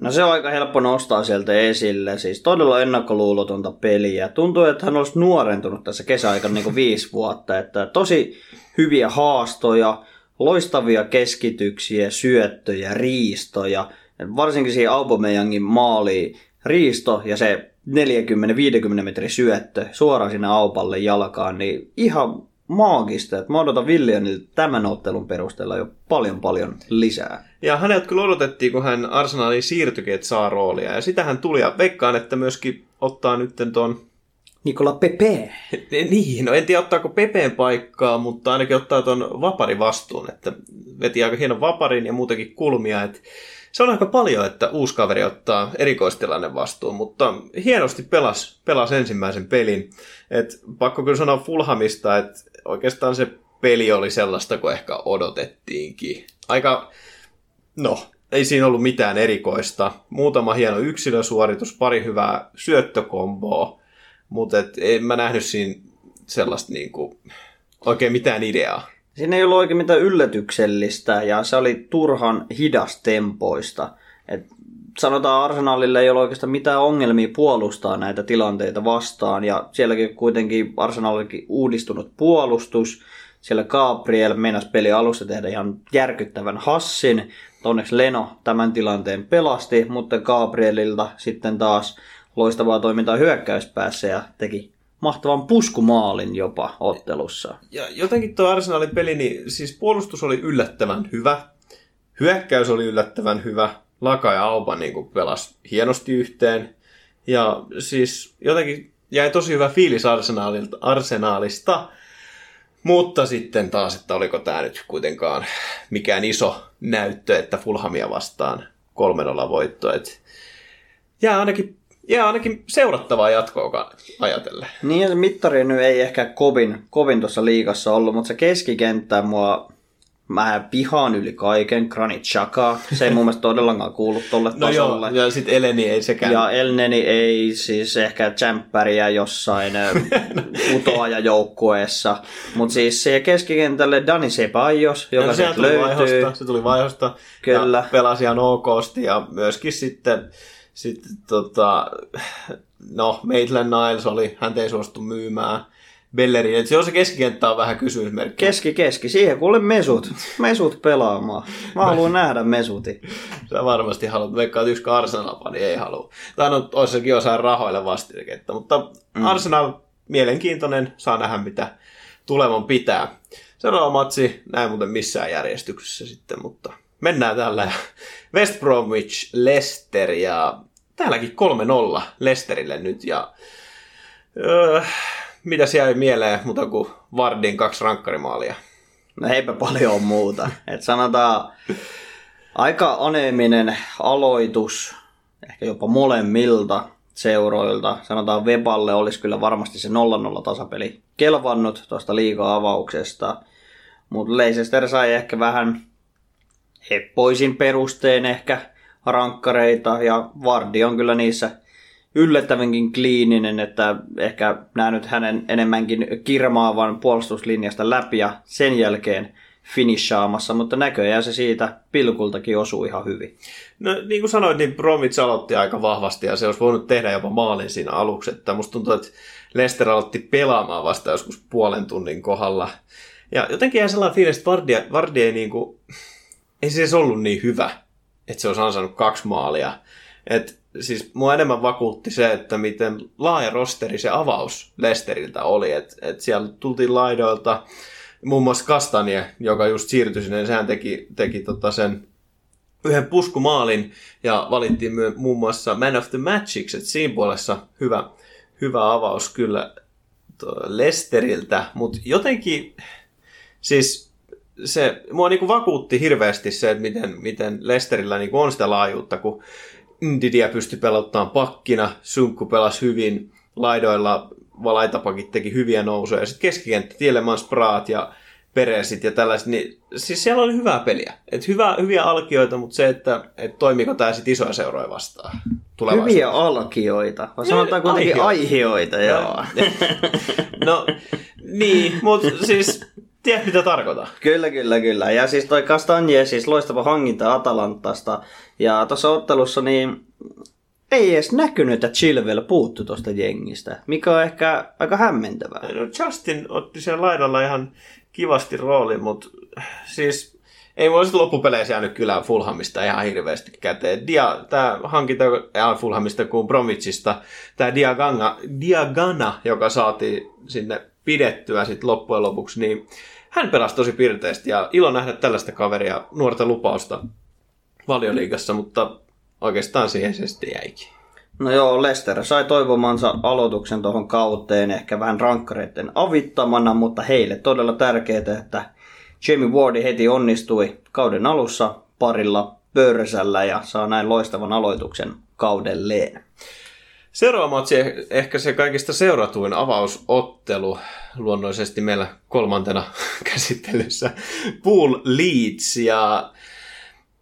No se on aika helppo nostaa sieltä esille. Siis todella ennakkoluulotonta peliä. Tuntuu, että hän olisi nuorentunut tässä kesäaikana niin viisi vuotta. Että tosi hyviä haastoja, loistavia keskityksiä, syöttöjä, riistoja. Varsinkin siihen Aubameyangin maaliin riisto ja se 40-50 metrin syöttö suoraan sinne Aupalle jalkaan, niin ihan maagista. Että mä odotan Williamilta tämän ottelun perusteella jo paljon paljon lisää. Ja hänet kyllä odotettiin, kun hän Arsenaliin siirtyikin, että saa roolia. Ja sitä hän tuli. Ja veikkaan, että myöskin ottaa nyt ton... Nikola Pepe. Niin, no en tiedä ottaako Pepeen paikkaa, mutta ainakin ottaa ton vaparin vastuun. Että veti aika hienon vaparin ja muutenkin kulmia. Että se on aika paljon, että uusi kaveri ottaa erikoistilanne vastuun, mutta hienosti pelas, pelas ensimmäisen pelin. Et pakko kyllä sanoa Fulhamista, että oikeastaan se peli oli sellaista kuin ehkä odotettiinkin. Aika, no, ei siinä ollut mitään erikoista. Muutama hieno yksilösuoritus, pari hyvää syöttökomboa, mutta en mä nähnyt siinä sellaista niinku, oikein mitään ideaa. Siinä ei ollut oikein mitään yllätyksellistä ja se oli turhan hidastempoista. Et sanotaan Arsenalille ei ole oikeastaan mitään ongelmia puolustaa näitä tilanteita vastaan ja sielläkin kuitenkin Arsenalillakin uudistunut puolustus. Siellä Gabriel meinasi peli alussa tehdä ihan järkyttävän hassin. Onneksi Leno tämän tilanteen pelasti, mutta Gabrielilta sitten taas loistavaa toimintaa hyökkäyspäässä ja teki mahtavan puskumaalin jopa ottelussa. Ja jotenkin tuo Arsenalin peli, niin siis puolustus oli yllättävän hyvä. Hyökkäys oli yllättävän hyvä. Laka ja Auba niin kuin pelas hienosti yhteen. Ja siis jotenkin jäi tosi hyvä fiilis Arsenaalista. Mutta sitten taas, että oliko tämä nyt kuitenkaan mikään iso näyttö, että Fulhamia vastaan 3-0 voitto. Et jää ainakin jää ainakin seurattavaa jatkoa ajatellen. Niin, mittari nyt ei ehkä kovin, kovin tuossa liigassa ollut, mutta se keskikenttä mua Mä pihaan yli kaiken, Granit Xhaka. Se ei mun mielestä todellakaan kuulu tolle no tasolle. Joo, ja sitten Eleni ei sekään. Ja Elneni ei siis ehkä tsemppäriä jossain utoajajoukkueessa. Mutta siis se keskikentälle Dani Ceballos, joka no, se tuli löytyy. Vaihosta, se tuli vaihosta. Kyllä. Ja pelasi ihan okosti ja myöskin sitten sitten tota, no, Maitland Niles oli, hän ei suostu myymään. Belleri, että se on se keskikenttä on vähän kysymysmerkki. Keski, keski. Siihen kuule mesut. Mesut pelaamaan. Mä haluan nähdä mesuti. Sä varmasti haluat. Vaikka yksi Arsenal niin ei halua. Tai no, olisikin osaa rahoille vastiketta. Mutta mm. Arsenal mielenkiintoinen. Saa nähdä, mitä tulevan pitää. Seuraava matsi, näin muuten missään järjestyksessä sitten, mutta mennään tällä. West Bromwich, Leicester ja täälläkin 3-0 Leicesterille nyt ja öö, mitä jäi mieleen muuta kuin Vardin kaksi rankkarimaalia? No eipä paljon muuta. Et sanotaan aika aneeminen aloitus, ehkä jopa molemmilta seuroilta. Sanotaan Weballe olisi kyllä varmasti se 0-0 tasapeli kelvannut tuosta liiga-avauksesta. Mutta Leicester sai ehkä vähän heppoisin perustein ehkä rankkareita ja Vardi on kyllä niissä yllättävänkin kliininen, että ehkä nähnyt hänen enemmänkin kirmaavan puolustuslinjasta läpi ja sen jälkeen finishaamassa, mutta näköjään se siitä pilkultakin osuu ihan hyvin. No niin kuin sanoit, niin Bromwich aloitti aika vahvasti ja se olisi voinut tehdä jopa maalin siinä aluksi. Että musta tuntuu, että Leicester aloitti pelaamaan vasta joskus puolen tunnin kohdalla. Ja jotenkin ihan sellainen fiilis, että Vardi, Vardi ei, niin kuin, ei se ollut niin hyvä että se olisi ansainnut kaksi maalia. Et siis mua enemmän vakuutti se, että miten laaja rosteri se avaus Lesteriltä oli. Että et siellä tultiin laidoilta, muun muassa Kastanie, joka just siirtyi sinne, niin sehän teki, teki tota sen yhden puskumaalin ja valittiin myö, muun muassa Man of the Matchiksi, että siinä puolessa hyvä, hyvä avaus kyllä Lesteriltä, mutta jotenkin siis se mua niin kuin vakuutti hirveästi se, että miten, miten Lesterillä niin kuin on sitä laajuutta, kun Didia pystyi pelottamaan pakkina, Sunkku pelasi hyvin, laidoilla valaitapakit teki hyviä nousuja, ja sitten keskikenttä, Tielemans, Praat ja Peresit ja tällaiset, niin siis siellä oli hyvää peliä. Et hyvä, hyviä alkioita, mutta se, että et toimiko tämä sitten isoja seuroja vastaan Hyviä alkioita, vai sanotaan kuitenkin aihioita, joo. no, niin, mutta siis Tiedät, mitä tarkoitan? Kyllä, kyllä, kyllä. Ja siis toi Castanje, siis loistava hankinta Atalantasta. Ja tuossa ottelussa niin ei edes näkynyt, että Chilwell puuttu tuosta jengistä, mikä on ehkä aika hämmentävää. No Justin otti siellä laidalla ihan kivasti rooli, mutta siis ei voi sitten loppupeleissä jäänyt kyllä Fulhamista ihan hirveästi käteen. Dia, tämä hankinta ei Fulhamista kuin Bromwicista, tämä Diagana, Diagana, joka saatiin sinne pidettyä sitten loppujen lopuksi, niin hän pelasi tosi pirteästi ja ilo nähdä tällaista kaveria, nuorta lupausta valioliigassa, mutta oikeastaan siihen se sitten jäikin. No joo, Lester sai toivomansa aloituksen tuohon kauteen, ehkä vähän rankkareiden avittamana, mutta heille todella tärkeää, että Jamie Wardi heti onnistui kauden alussa parilla pörsällä ja saa näin loistavan aloituksen kaudelleen. Seuraava matsi ehkä se kaikista seuratuin avausottelu luonnollisesti meillä kolmantena käsittelyssä. Pool Leeds ja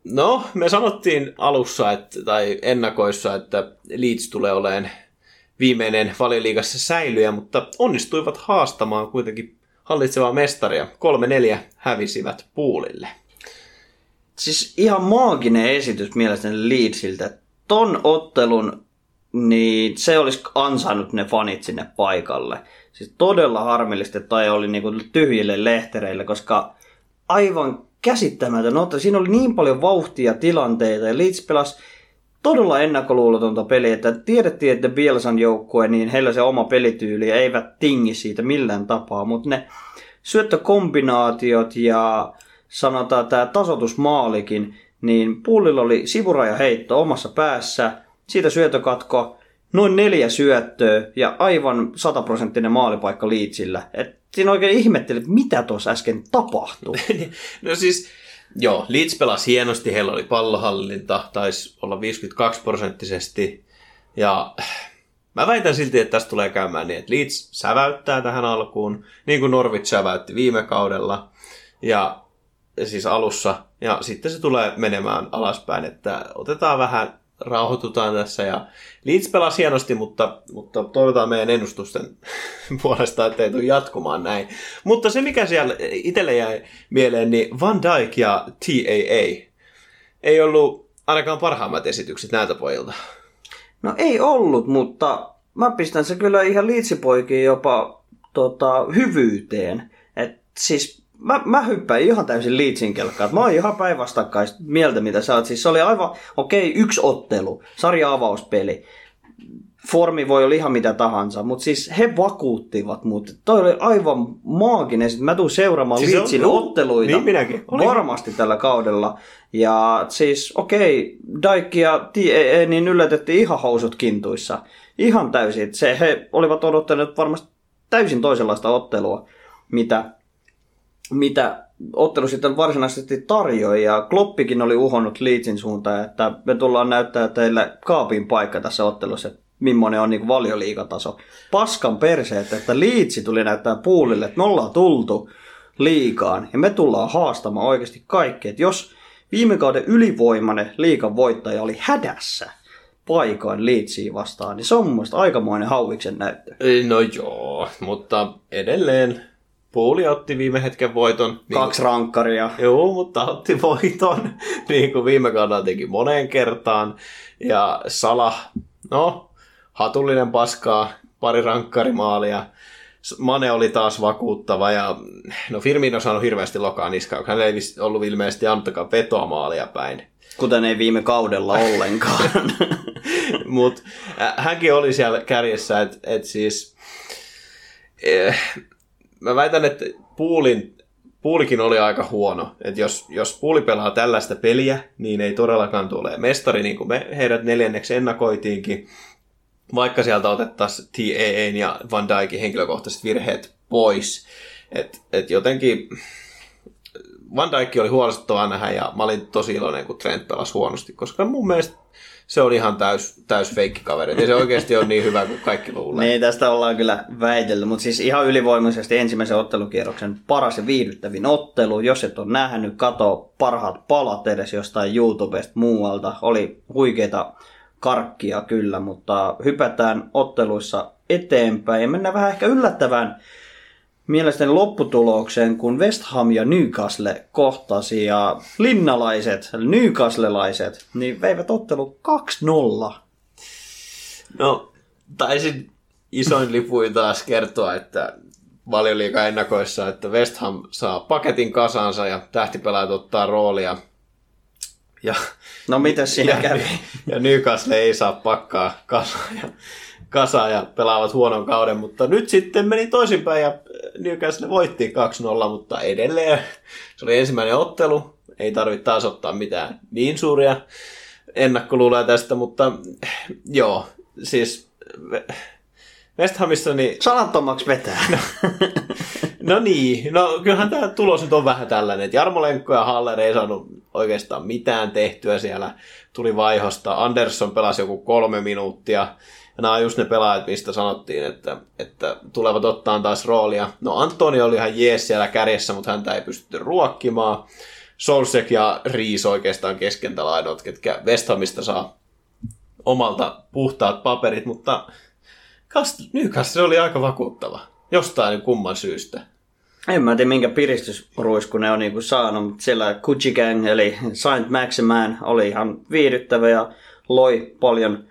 No, me sanottiin alussa että, tai ennakoissa, että Leeds tulee olemaan viimeinen valioliigassa säilyjä, mutta onnistuivat haastamaan kuitenkin hallitsevaa mestaria. Kolme neljä hävisivät puulille. Siis ihan maaginen esitys mielestäni Leedsiltä. Ton ottelun, niin se olisi ansainnut ne fanit sinne paikalle. Siis todella harmillista, että toi oli niinku tyhjille lehtereille, koska aivan käsittämätön ottelu. Siinä oli niin paljon vauhtia tilanteita ja Leeds pelasi todella ennakkoluulotonta peliä, että tiedettiin, että Bielsan joukkue, niin heillä se oma pelityyli eivät tingi siitä millään tapaa, mutta ne syöttökombinaatiot ja sanotaan tämä tasotusmaalikin, niin pullilla oli sivuraja heitto omassa päässä, siitä syötökatko, noin neljä syöttöä ja aivan sataprosenttinen maalipaikka Liitsillä. Et siinä oikein ihmetteli, että mitä tuossa äsken tapahtui. no siis, joo, Leeds pelasi hienosti, heillä oli pallohallinta, taisi olla 52 prosenttisesti. Ja mä väitän silti, että tästä tulee käymään niin, että Leeds säväyttää tähän alkuun, niin kuin Norwich säväytti viime kaudella. Ja siis alussa, ja sitten se tulee menemään alaspäin, että otetaan vähän rauhoitutaan tässä. Ja Leeds pelasi hienosti, mutta, mutta toivotaan meidän ennustusten puolesta, että ei tule jatkumaan näin. Mutta se, mikä siellä itselle jäi mieleen, niin Van Dijk ja TAA ei ollut ainakaan parhaimmat esitykset näiltä pojilta. No ei ollut, mutta mä pistän se kyllä ihan liitsipoikiin jopa tota, hyvyyteen. Et siis mä, mä hyppään ihan täysin liitsin kelkkaan. Mä oon ihan päinvastakkaista mieltä, mitä sä oot. Siis se oli aivan, okei, okay, yksi ottelu, sarja-avauspeli. Formi voi olla ihan mitä tahansa, mutta siis he vakuuttivat mut. Toi oli aivan maaginen. Sitten mä tuun seuraamaan siis Liitsin on, otteluita niin minäkin. Oli. varmasti tällä kaudella. Ja siis okei, okay, Dike ja TEE niin yllätettiin ihan housut kintuissa. Ihan täysin. Se, he olivat odottaneet varmasti täysin toisenlaista ottelua, mitä mitä ottelu sitten varsinaisesti tarjoaa. Ja Kloppikin oli uhonnut Leedsin suuntaan, että me tullaan näyttää teille kaapin paikka tässä ottelussa, että millainen on niin valioliikataso. Paskan perseet, että Liitsi tuli näyttää puulille, että me ollaan tultu liikaan ja me tullaan haastamaan oikeasti kaikki. Että jos viime kauden ylivoimainen liikan voittaja oli hädässä paikoin Leedsiin vastaan, niin se on mun mielestä aikamoinen hauviksen näyttö. No joo, mutta edelleen Puuli otti viime hetken voiton. Niin Kaksi kuin, rankkaria. Joo, mutta otti voiton, niin kuin viime kaudella teki moneen kertaan. Ja Sala, no, hatullinen paskaa, pari rankkarimaalia. Mane oli taas vakuuttava ja no Firmin on saanut hirveästi lokaa niskaa, hän ei ollut ilmeisesti annetakaan vetoa maalia päin. Kuten ei viime kaudella ollenkaan. Mutta hänkin oli siellä kärjessä, että et siis eh, mä väitän, että puulin, puulikin oli aika huono. Että jos, jos puuli pelaa tällaista peliä, niin ei todellakaan tule mestari, niin kuin me heidät neljänneksi ennakoitiinkin. Vaikka sieltä otettaisiin TAA ja Van Dijkin henkilökohtaiset virheet pois. Et, et jotenkin Van Dijk oli huolestuttavaa nähdä ja mä olin tosi iloinen, kun Trent pelasi huonosti, koska mun mielestä se on ihan täys, täys kaveri. Ei se oikeasti ole niin hyvä kuin kaikki luulee. niin, tästä ollaan kyllä väitellyt, mutta siis ihan ylivoimaisesti ensimmäisen ottelukierroksen paras ja viihdyttävin ottelu. Jos et ole nähnyt, kato parhaat palat edes jostain YouTubesta muualta. Oli huikeita karkkia kyllä, mutta hypätään otteluissa eteenpäin ja mennään vähän ehkä yllättävään mielestäni lopputulokseen, kun West Ham ja Newcastle kohtasi ja linnalaiset, Newcastlelaiset, niin veivät ottelu 2-0. No, taisin isoin lipuin taas kertoa, että valioliiga ennakoissa, että West Ham saa paketin kasansa ja tähtipelaajat ottaa roolia. Ja, No mitäs siinä ja, kävi? ja Newcastle ei saa pakkaa kasaan ja, kasaan ja pelaavat huonon kauden, mutta nyt sitten meni toisinpäin ja Newcastle voitti 2-0, mutta edelleen se oli ensimmäinen ottelu, ei tarvitse taas ottaa mitään niin suuria ennakkoluuloja tästä, mutta joo, siis West Hamissa niin vetää. No niin, no kyllähän tämä tulos nyt on vähän tällainen, että Jarmo Lenkko ja Haller ei saanut oikeastaan mitään tehtyä siellä, tuli vaihosta, Andersson pelasi joku kolme minuuttia, ja nämä on just ne pelaajat, mistä sanottiin, että, että tulevat ottaa taas roolia. No Antoni oli ihan jees siellä kärjessä, mutta häntä ei pystytty ruokkimaan. Solsek ja Riis oikeastaan keskentälainnot, ketkä West Hamista saa omalta puhtaat paperit, mutta Newcastle oli aika vakuuttava. Jostain kumman syystä. En mä tiedä minkä piristysruisku ne on niinku saanut, mutta siellä Gucci Gang eli Saint Maximan oli ihan viihdyttävä ja loi paljon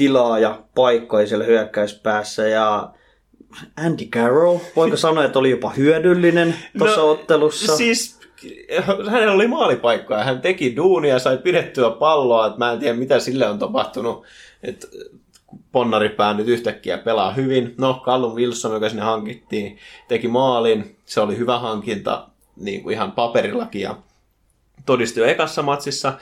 tilaa ja paikkoja siellä hyökkäyspäässä ja Andy Carroll, voiko sanoa, että oli jopa hyödyllinen tuossa no, ottelussa? Siis hänellä oli maalipaikkoja, hän teki duunia, sai pidettyä palloa, että mä en tiedä mitä sille on tapahtunut, että ponnaripää nyt yhtäkkiä pelaa hyvin. No, Callum Wilson, joka sinne hankittiin, teki maalin. Se oli hyvä hankinta niin kuin ihan paperillakin ja todisti jo ekassa matsissa.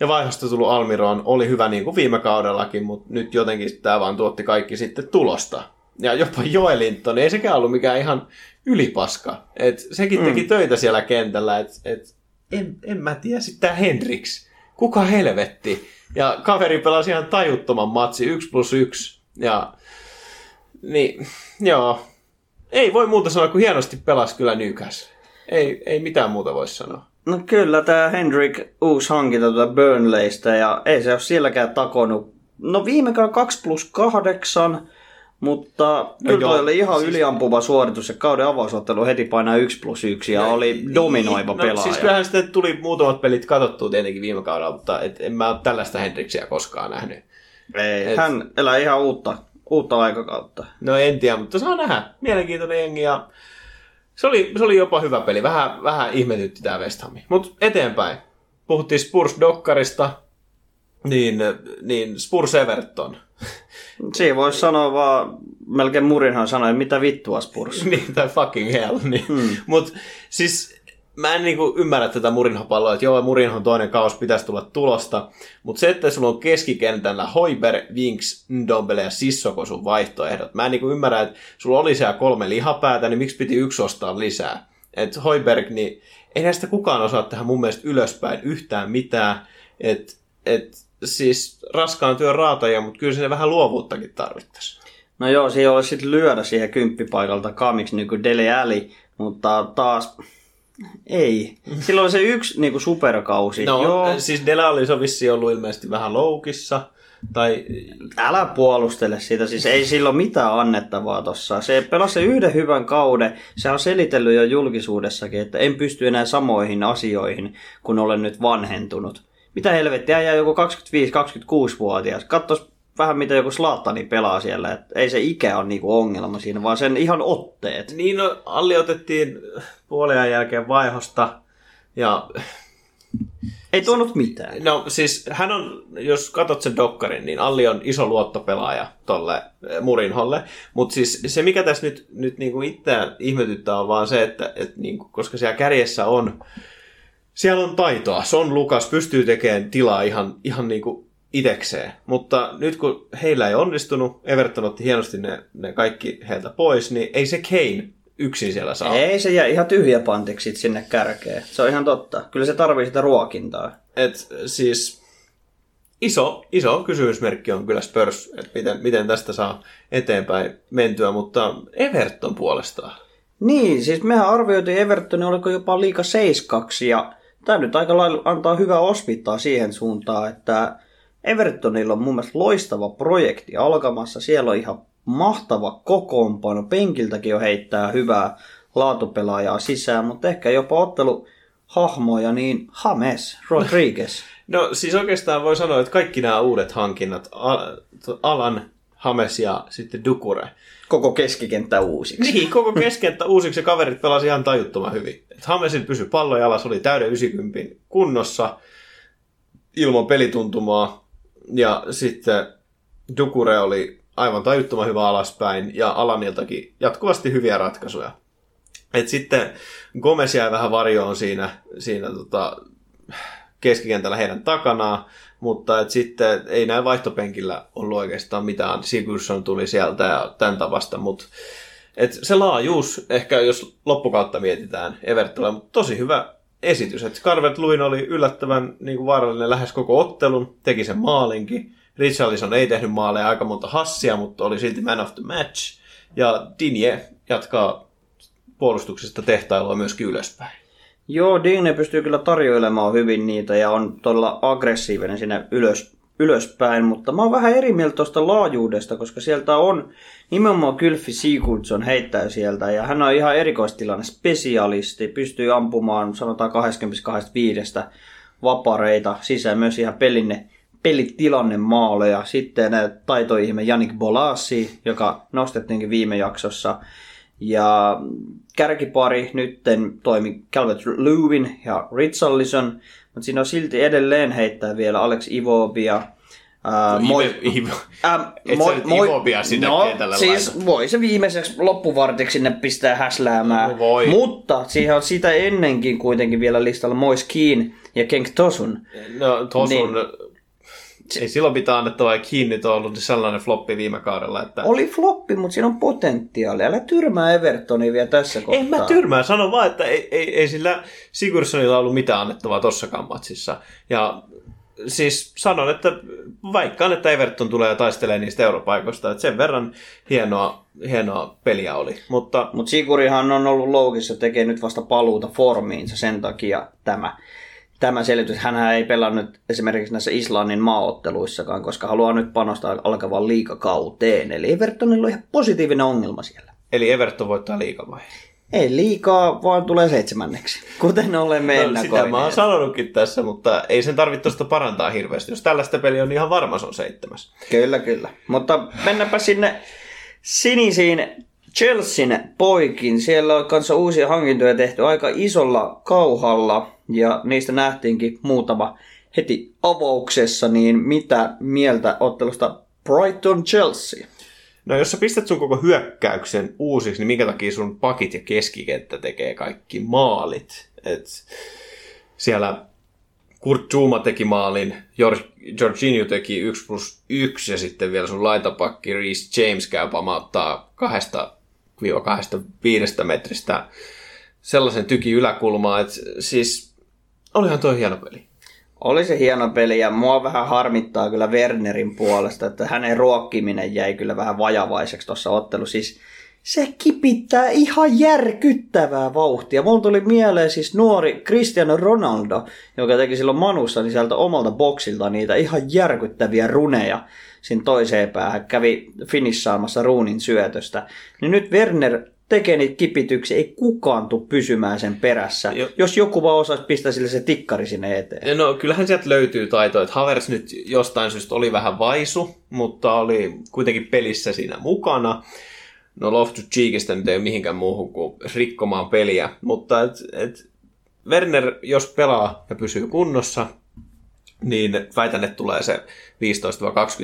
Ja vaihosta tullut Almiroon oli hyvä niin kuin viime kaudellakin, mutta nyt jotenkin tämä vaan tuotti kaikki sitten tulosta. Ja jopa Joelinton, ei sekään ollut mikään ihan ylipaska. Et sekin teki mm. töitä siellä kentällä, että et, en, en mä tiedä sitten Hendrix. Kuka helvetti? Ja kaveri pelasi ihan tajuttoman matsi, 1 plus 1. Ja niin, joo. Ei voi muuta sanoa, kuin hienosti pelasi kyllä Newcastle. Ei, ei mitään muuta voi sanoa. No kyllä, tämä Hendrik uusi hankinta tuota Burnleystä ja ei se ole sielläkään takonut. No viime 2 plus 8, mutta kyllä joo, oli ihan siis- yliampuva suoritus ja kauden avausottelu heti painaa 1 plus 1 ja oli dominoiva no, pelaaja. Siis kyllähän sitten tuli muutamat pelit katsottua tietenkin viime kaudella, mutta et, en mä ole tällaista Hendriksiä koskaan nähnyt. Ei, Et- hän elää ihan uutta, uutta aikakautta. No en tiedä, mutta saa nähdä. Mielenkiintoinen jengi ja se oli, se oli jopa hyvä peli. Vähän, vähän ihmetytti tämä West Ham. Mutta eteenpäin. Puhuttiin Spurs Dokkarista, niin, niin Spurs Everton. Siinä voisi sanoa vaan, melkein Murinhan sanoi, mitä vittua Spurs. niin, tai fucking hell. Niin. Hmm. Mutta siis mä en niinku ymmärrä tätä Murinho-palloa, että joo, Murinhon toinen kaus pitäisi tulla tulosta, mutta se, että sulla on keskikentällä Hoiber, Winks, Ndombele ja Sissoko sun vaihtoehdot. Mä en niinku ymmärrä, että sulla oli siellä kolme lihapäätä, niin miksi piti yksi ostaa lisää? Et Hoiberg, niin ei näistä kukaan osaa tehdä mun mielestä ylöspäin yhtään mitään. Et, et, siis raskaan työn raatoja, mutta kyllä sinne vähän luovuuttakin tarvittaisiin. No joo, siihen olisi sitten lyödä siihen kymppipaikalta kamiksi niin kuin Dele Alli, mutta taas ei. Silloin se yksi niin kuin superkausi. No, joo, siis Dela oli se vissiin ollut ilmeisesti vähän loukissa. Tai älä puolustele sitä, siis ei sillä ole mitään annettavaa tossa. Se pelasi yhden hyvän kauden, se on selitellyt jo julkisuudessakin, että en pysty enää samoihin asioihin, kun olen nyt vanhentunut. Mitä helvettiä, jää joku 25-26-vuotias. Katsos vähän mitä joku Slaattani pelaa siellä, että ei se ikä ole niinku ongelma siinä, vaan sen ihan otteet. Niin, no, Alli otettiin puolen jälkeen vaihosta. Ja Ei tuonut mitään. no siis hän on, jos katsot sen dokkarin, niin Alli on iso luottopelaaja tolle eh, Murinholle. Mutta siis se, mikä tässä nyt, nyt niinku itseään ihmetyttää, on vaan se, että et niinku, koska siellä kärjessä on, siellä on taitoa. Son Lukas pystyy tekemään tilaa ihan, ihan niinku itekseen. Mutta nyt kun heillä ei onnistunut, Everton otti hienosti ne, ne kaikki heiltä pois, niin ei se Kane yksin siellä saa. Ei se jää ihan tyhjä pantiksi sinne kärkeen. Se on ihan totta. Kyllä se tarvii sitä ruokintaa. Et siis iso, iso kysymysmerkki on kyllä Spurs, että miten, miten tästä saa eteenpäin mentyä, mutta Everton puolestaan. Niin, siis mehän arvioitiin Evertonin, oliko jopa liika 7 ja tämä nyt aika lailla antaa hyvää osvittaa siihen suuntaan, että Evertonilla on mun mielestä loistava projekti alkamassa. Siellä on ihan mahtava kokoonpano. Penkiltäkin jo heittää hyvää laatupelaajaa sisään, mutta ehkä jopa otteluhahmoja, niin James Rodriguez. No siis oikeastaan voi sanoa, että kaikki nämä uudet hankinnat, Al- Alan, Hames ja sitten Dukure, Koko keskikenttä uusiksi. Niin, koko keskenttä uusiksi ja kaverit pelasi ihan tajuttoman hyvin. Et Hamesin pysyi pallo jalas, oli täyden 90 kunnossa ilman pelituntumaa. Ja sitten Dukure oli aivan tajuttoman hyvä alaspäin ja Alaniltakin jatkuvasti hyviä ratkaisuja. Et sitten Gomez jäi vähän varjoon siinä, siinä tota, keskikentällä heidän takanaan, mutta et sitten ei näin vaihtopenkillä ollut oikeastaan mitään. Sigurdsson tuli sieltä ja tämän tavasta, mutta et se laajuus, ehkä jos loppukautta mietitään Evertonilla, mutta tosi hyvä esitys. Et Carvet Luin oli yllättävän niin kuin vaarallinen lähes koko ottelun, teki sen maalinkin. Richarlison ei tehnyt maaleja aika monta hassia, mutta oli silti man of the match. Ja Dinje jatkaa puolustuksesta tehtailua myöskin ylöspäin. Joo, Digne pystyy kyllä tarjoilemaan hyvin niitä ja on todella aggressiivinen sinne ylös, ylöspäin, mutta mä oon vähän eri mieltä tuosta laajuudesta, koska sieltä on nimenomaan Kylfi Sigurdsson heittää sieltä ja hän on ihan erikoistilanne spesialisti, pystyy ampumaan sanotaan 25 vapareita sisään myös ihan pelinne pelitilanne maaleja. Sitten taitoihme Janik Bolasi, joka nostettiinkin viime jaksossa. Ja kärkipari nytten toimi Calvert Lewin ja Richarlison, mutta siinä on silti edelleen heittää vielä Alex Ivobia. Ää, Ivo- Ivo- Et sä nyt Ivobia sinne no, kentälle siis laita. voi se viimeiseksi loppuvartiksi sinne pistää häsläämään. No voi. Mutta siihen on sitä ennenkin kuitenkin vielä listalla Mois Keane ja Kenk Tosun. No tosun, Niin. Ei silloin pitää annettavaa kiinni, on ollut sellainen floppi viime kaudella, että... Oli floppi, mutta siinä on potentiaalia. Älä tyrmää Evertonia vielä tässä kohtaa. En mä tyrmää, sano vaan, että ei, ei, ei sillä Sigurdssonilla ollut mitään annettavaa tossakaan matsissa. Ja siis sanon, että vaikka että Everton tulee ja taistelee niistä europaikoista, että sen verran hienoa, hienoa peliä oli. Mutta Mutta Sigurihan on ollut loukissa, tekee nyt vasta paluuta formiinsa, sen takia tämä, tämä selitys. Hän ei pelannut esimerkiksi näissä Islannin maaotteluissakaan, koska haluaa nyt panostaa alkavaan liikakauteen. Eli Evertonilla on ihan positiivinen ongelma siellä. eli Everton voittaa liiga vai? Ei liikaa, vaan tulee seitsemänneksi, kuten olemme No, sitä mä oon ennakoineet. sanonutkin tässä, mutta ei sen tarvitse tuosta parantaa hirveästi. Jos tällaista peliä on, niin ihan varma se on seitsemäs. Kyllä, kyllä. Mutta mennäpä sinne sinisiin Chelsean poikin. Siellä on kanssa uusia hankintoja tehty aika isolla kauhalla ja niistä nähtiinkin muutama heti avauksessa, niin mitä mieltä ottelusta Brighton Chelsea? No jos sä pistät sun koko hyökkäyksen uusiksi, niin minkä takia sun pakit ja keskikenttä tekee kaikki maalit? Et siellä Kurt Zuma teki maalin, Jor- Jorginho teki 1 plus 1 ja sitten vielä sun laitapakki Reece James käy pamauttaa 2-5 metristä sellaisen tyki yläkulmaa, että siis olihan toi hieno peli. Oli se hieno peli ja mua vähän harmittaa kyllä Wernerin puolesta, että hänen ruokkiminen jäi kyllä vähän vajavaiseksi tuossa ottelussa. Siis se kipittää ihan järkyttävää vauhtia. Mulla tuli mieleen siis nuori Cristiano Ronaldo, joka teki silloin Manussa niin sieltä omalta boksilta niitä ihan järkyttäviä runeja siinä toiseen päähän. Kävi finissaamassa ruunin syötöstä. Niin nyt Werner tekee niitä kipityksiä, ei kukaan tule pysymään sen perässä. Jo- Jos joku vaan osaisi pistää sille se tikkari sinne eteen. No kyllähän sieltä löytyy taito, että Havers nyt jostain syystä oli vähän vaisu, mutta oli kuitenkin pelissä siinä mukana. No Loftus Cheekistä nyt ei ole mihinkään muuhun kuin rikkomaan peliä, mutta et, et Werner, jos pelaa ja pysyy kunnossa, niin väitän, että tulee se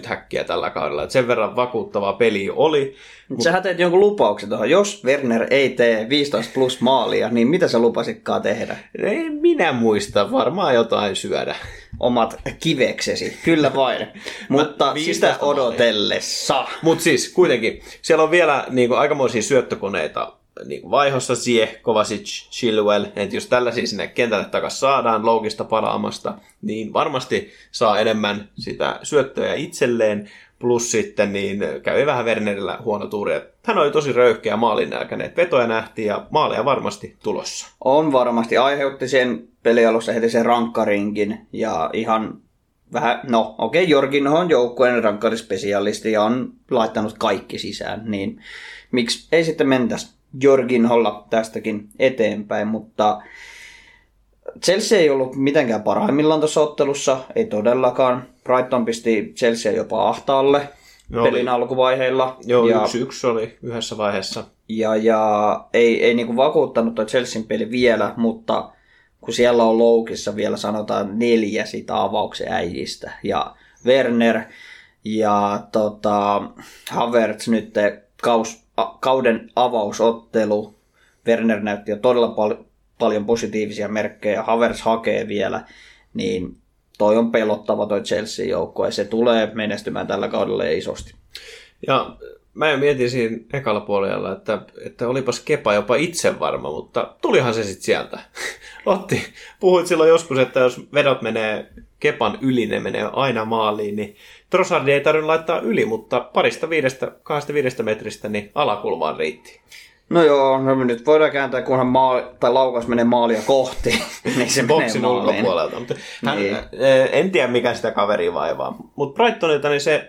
15-20 häkkiä tällä kaudella. Et sen verran vakuuttavaa peli oli. Mut Sähän teet jonkun lupauksen tuohon. Jos Werner ei tee 15 plus maalia, niin mitä sä lupasitkaan tehdä? En minä muista, varmaan jotain syödä. Omat kiveksesi. Kyllä vain. Mutta 15 sitä odotellessa. Mutta siis kuitenkin, siellä on vielä niin kuin, aikamoisia syöttökoneita niin vaihossa Sie, Kovacic, Chilwell, että jos tällaisia sinne kentälle takaisin saadaan loukista palaamasta, niin varmasti saa enemmän sitä syöttöjä itselleen, plus sitten niin kävi vähän Wernerillä huono tuuri. Hän oli tosi röyhkeä maalin nälkäinen, vetoja nähtiin ja maaleja varmasti tulossa. On varmasti. Aiheutti sen pelialussa heti sen rankkarinkin. Ja ihan vähän, no okei, okay, Jorginho on joukkueen rankkarispesialisti ja on laittanut kaikki sisään. Niin miksi ei sitten mentäisi Jorginholla tästäkin eteenpäin, mutta Chelsea ei ollut mitenkään parhaimmillaan tuossa ottelussa, ei todellakaan. Brighton pisti Chelsea jopa ahtaalle No, pelin oli- alkuvaiheilla. Joo, ja, yksi yksi oli yhdessä vaiheessa. ja, ja ei, ei niinku vakuuttanut tuo Chelsean peli vielä, mutta kun siellä on loukissa vielä sanotaan neljä sitä avauksen äijistä. Ja Werner ja tota, Havertz nyt kaus, kauden avausottelu. Werner näytti jo todella pal- paljon positiivisia merkkejä. Havertz hakee vielä. Niin toi on pelottava toi Chelsea-joukko ja se tulee menestymään tällä kaudella isosti. Ja mä jo mietin siinä ekalla puolella, että, että olipas Kepa jopa itse varma, mutta tulihan se sitten sieltä. Otti, puhuit silloin joskus, että jos vedot menee Kepan yli, ne menee aina maaliin, niin Trossardi ei tarvinnut laittaa yli, mutta parista viidestä, kahdesta viidestä metristä, niin alakulmaan riitti. No joo, no me nyt voidaan kääntää, kunhan maali, tai laukaus menee maalia kohti, niin se Boksin menee maaliin. ulkopuolelta. Mutta hän, Niin. niin. En tiedä, mikä sitä kaveria vaivaa. Mutta Brightonilta niin se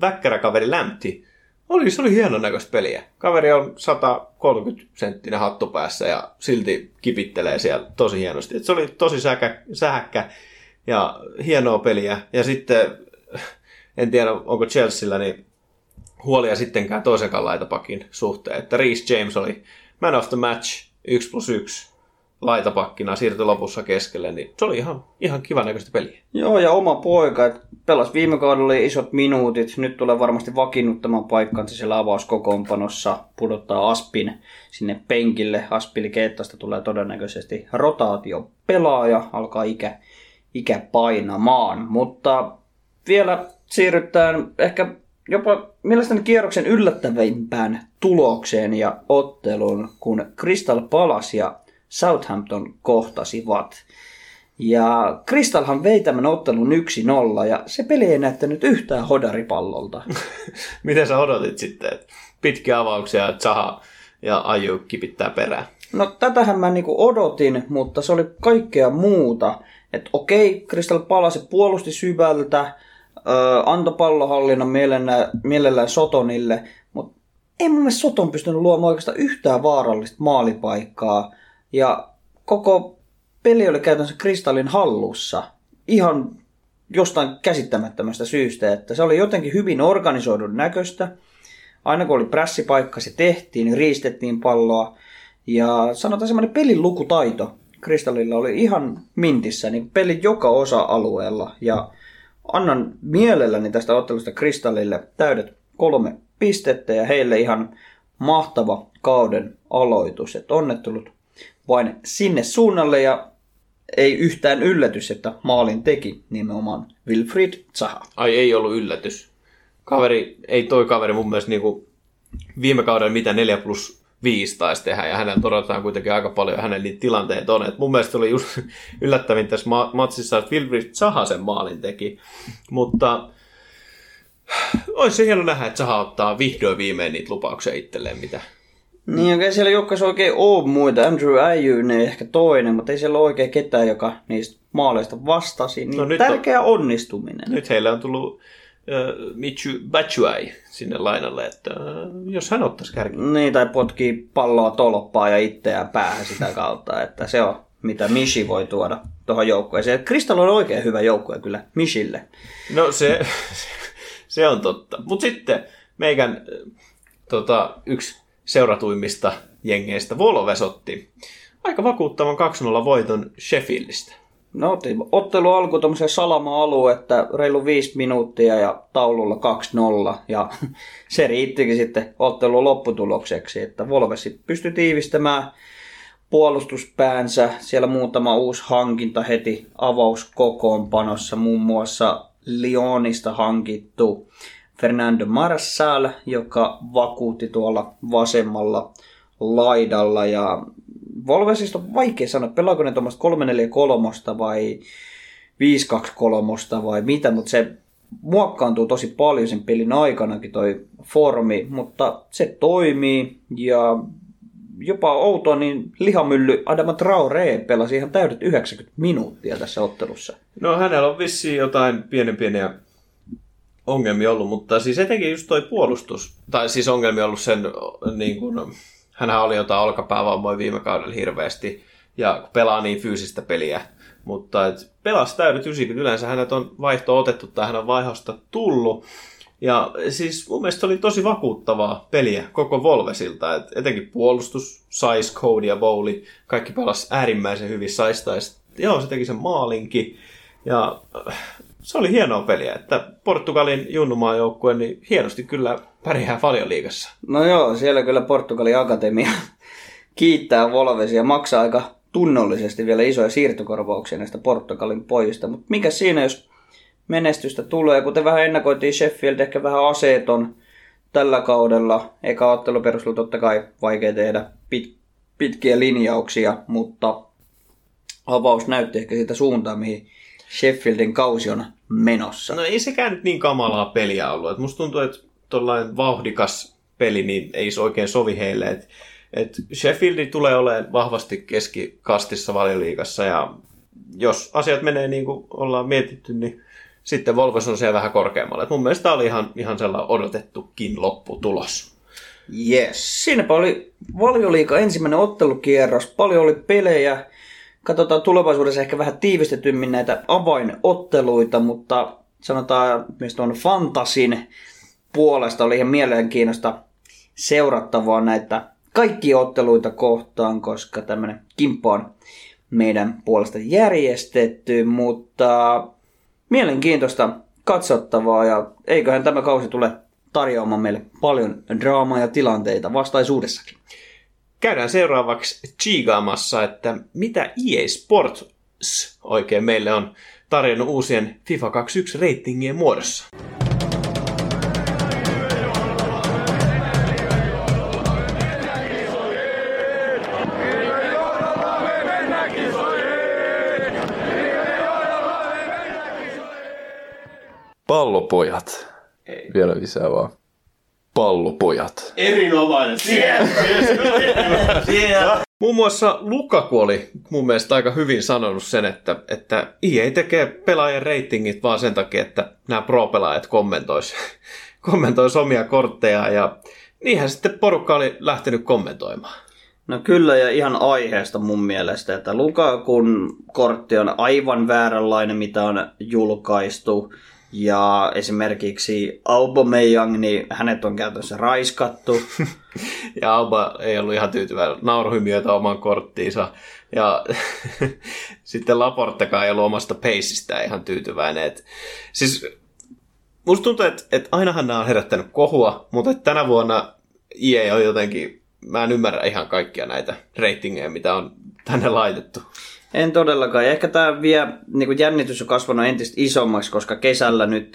väkkärä kaveri Lämpti, oli, se oli hienon näköistä peliä. Kaveri on 130 senttinen hattu päässä ja silti kipittelee siellä tosi hienosti. Et se oli tosi säkä, sähäkkä ja hienoa peliä. Ja sitten, en tiedä onko Chelsealla, niin huolia sittenkään toisenkaan laitapakin suhteen. Että Reece James oli man of the match 1 plus 1 laitapakkina siirtyi lopussa keskelle, niin se oli ihan, ihan kivan näköistä peliä. Joo, ja oma poika, että pelas viime kaudella isot minuutit, nyt tulee varmasti vakiinnuttamaan paikkansa siellä avauskokoonpanossa, pudottaa Aspin sinne penkille. Aspili Keettasta tulee todennäköisesti rotaatio pelaaja, alkaa ikä, ikä painamaan, mutta vielä siirrytään ehkä jopa mielestäni kierroksen yllättävimpään tulokseen ja otteluun, kun Crystal Palace ja Southampton kohtasivat. Ja Kristalhan vei tämän ottelun 1-0 ja se peli ei näyttänyt yhtään hodaripallolta. Miten sä odotit sitten, pitkiä avauksia, Zaha ja Aju kipittää perään? No tätähän mä niinku odotin, mutta se oli kaikkea muuta. Että okei, Crystal Palace puolusti syvältä, antoi pallohallinnan mielellään, mielellään Sotonille, mutta ei mun mielestä Soton pystynyt luomaan oikeastaan yhtään vaarallista maalipaikkaa. Ja koko peli oli käytännössä Kristallin hallussa. Ihan jostain käsittämättömästä syystä, että se oli jotenkin hyvin organisoidun näköistä. Aina kun oli prässipaikka, se tehtiin, niin riistettiin palloa. Ja sanotaan semmoinen pelin lukutaito Kristallilla oli ihan mintissä, niin peli joka osa-alueella. Ja annan mielelläni tästä ottelusta Kristallille täydet kolme pistettä ja heille ihan mahtava kauden aloitus. Että onnettelut vain sinne suunnalle ja ei yhtään yllätys, että maalin teki nimenomaan Wilfried Zaha. Ai ei ollut yllätys. Kaveri, ei toi kaveri mun mielestä niinku viime kaudella mitä 4 plus 5 taisi tehdä, ja hänellä todetaan kuitenkin aika paljon, ja hänen niitä tilanteet on. Et mun mielestä oli just yllättävin tässä ma- matsissa, että Wilfried Zaha sen maalin teki, mutta olisi se hieno nähdä, että Zaha ottaa vihdoin viimein niitä lupauksia itselleen, mitä Niin, okei, siellä joukkueessa oikein ole muita. Andrew Ayew ehkä toinen, mutta ei siellä ole oikein ketään, joka niistä maaleista vastasi. Niin No nyt tärkeä on... onnistuminen. Nyt heille on tullut äh, Michu Batshuayi sinne lainalle, että äh, jos hän ottaisi kärki. Niin, tai potkii palloa tolppaa ja itseään päähän sitä kautta, että se on mitä Mishi voi tuoda tuohon joukkueeseen. Crystal on oikein hyvä joukkue kyllä Mishille. No se, se on totta. Mutta sitten meikän tota, yksi seuratuimmista jengeistä Volves otti aika vakuuttavan 2-0 voiton Sheffieldistä. No ottelu alku tuommoiseen salama-alue, että reilu viisi minuuttia ja taululla 2-0. Ja se riittikin sitten ottelun lopputulokseksi, että Volvesi pystyi tiivistämään puolustuspäänsä. Siellä muutama uusi hankinta heti avauskokoonpanossa, muun muassa Lyonista hankittu Fernando Marçal, joka vakuutti tuolla vasemmalla laidalla. Ja Volvesista on vaikea sanoa, pelaako ne tuommoista 343 vai 523 vai mitä, mutta se muokkaantuu tosi paljon sen pelin aikanakin toi formi, mutta se toimii ja jopa outoa, niin lihamylly Adama Traore pelasi ihan täydet 90 minuuttia tässä ottelussa. No hänellä on vissiin jotain pienen pieniä ongelmia ollut, mutta siis etenkin just toi puolustus, tai siis ongelmia ollut sen niin kuin, Hänhän oli jotain olkapäävammoja viime kaudella hirveästi ja pelaa niin fyysistä peliä. Mutta et pelasi täydet 90. Yleensä hänet on vaihto otettu tai hän on vaihosta tullut. Ja siis mun mielestä oli tosi vakuuttavaa peliä koko Volvesilta. Et etenkin puolustus, Sais, Cody ja Bowley, kaikki pelasi äärimmäisen hyvin. Sais joo se teki sen maalinkin. Ja se oli hienoa peliä, että Portugalin junnumaan joukkue niin hienosti kyllä pärjää paljon liigassa. No joo, siellä kyllä Portugalin akatemia kiittää Volvesia maksaa aika tunnollisesti vielä isoja siirtokorvauksia näistä Portugalin pojista. Mutta mikä siinä, jos menestystä tulee, kuten vähän ennakoitiin Sheffield, ehkä vähän aseeton tällä kaudella. Eka otteluperusteella totta kai vaikea tehdä pit, pitkiä linjauksia, mutta avaus näytti ehkä siitä suuntaan, mihin Sheffieldin kausi on menossa. No ei sekään nyt niin kamalaa peliä ollut. Et musta tuntuu, että tuollainen vauhdikas peli niin ei se oikein sovi heille. Et, et Sheffieldi tulee olemaan vahvasti keskikastissa valioliigassa ja jos asiat menee niin kuin ollaan mietitty, niin sitten Volvos on siellä vähän korkeammalla. Et mun mielestä oli ihan, ihan sellainen odotettukin lopputulos. Yes. Siinäpä oli valioliika ensimmäinen ottelukierros. Paljon oli pelejä. Katsotaan tulevaisuudessa ehkä vähän tiivistetymmin näitä avainotteluita, mutta sanotaan myös tuon fantasin puolesta oli ihan mielenkiinnosta seurattavaa näitä kaikki otteluita kohtaan, koska tämmöinen kimppa on meidän puolesta järjestetty, mutta mielenkiintoista katsottavaa ja eiköhän tämä kausi tule tarjoamaan meille paljon draamaa ja tilanteita vastaisuudessakin. Käydään seuraavaksi chigaamassa, että mitä EA Sports oikein meille on tarjonnut uusien FIFA 21 reitingien muodossa. Pallopojat. Ei. Vielä lisää vaan. Pallopojat. Erinomainen. Muun muassa Lukaku oli mun mielestä aika hyvin sanonut sen, että, että EA tekee pelaajien reitingit vaan sen takia, että nämä pro-pelaajat kommentois, kommentois omia kortteja ja niinhän sitten porukka oli lähtenyt kommentoimaan. No kyllä ja ihan aiheesta mun mielestä, että Lukakun kortti on aivan vääränlainen, mitä on julkaistu. Ja esimerkiksi Aubameyang, niin hänet on käytössä raiskattu. Ja Alba ei ollut ihan tyytyväinen nauruhymiöitä oman korttiinsa. Ja sitten Laportekaan ei ollut omasta peisistä ihan tyytyväinen. Et, siis musta tuntuu, että, että ainahan nämä on herättänyt kohua, mutta tänä vuonna EA on jotenkin, mä en ymmärrä ihan kaikkia näitä ratingeja, mitä on tänne laitettu. En todellakaan. Ehkä tämä vie, niin kuin jännitys on kasvanut entistä isommaksi, koska kesällä nyt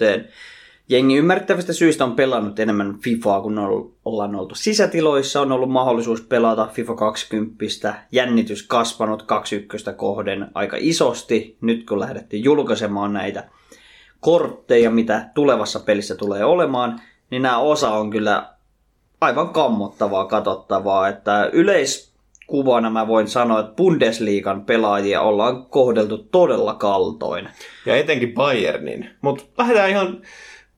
jengi ymmärrettävästä syystä on pelannut enemmän FIFAa, kun on ollaan oltu sisätiloissa. On ollut mahdollisuus pelata FIFA 20. Jännitys kasvanut 21 kohden aika isosti. Nyt kun lähdettiin julkaisemaan näitä kortteja, mitä tulevassa pelissä tulee olemaan, niin nämä osa on kyllä aivan kammottavaa katsottavaa, että yleiskuvana mä voin sanoa, että Bundesliigan pelaajia ollaan kohdeltu todella kaltoin. Ja etenkin Bayernin. Mutta lähdetään ihan,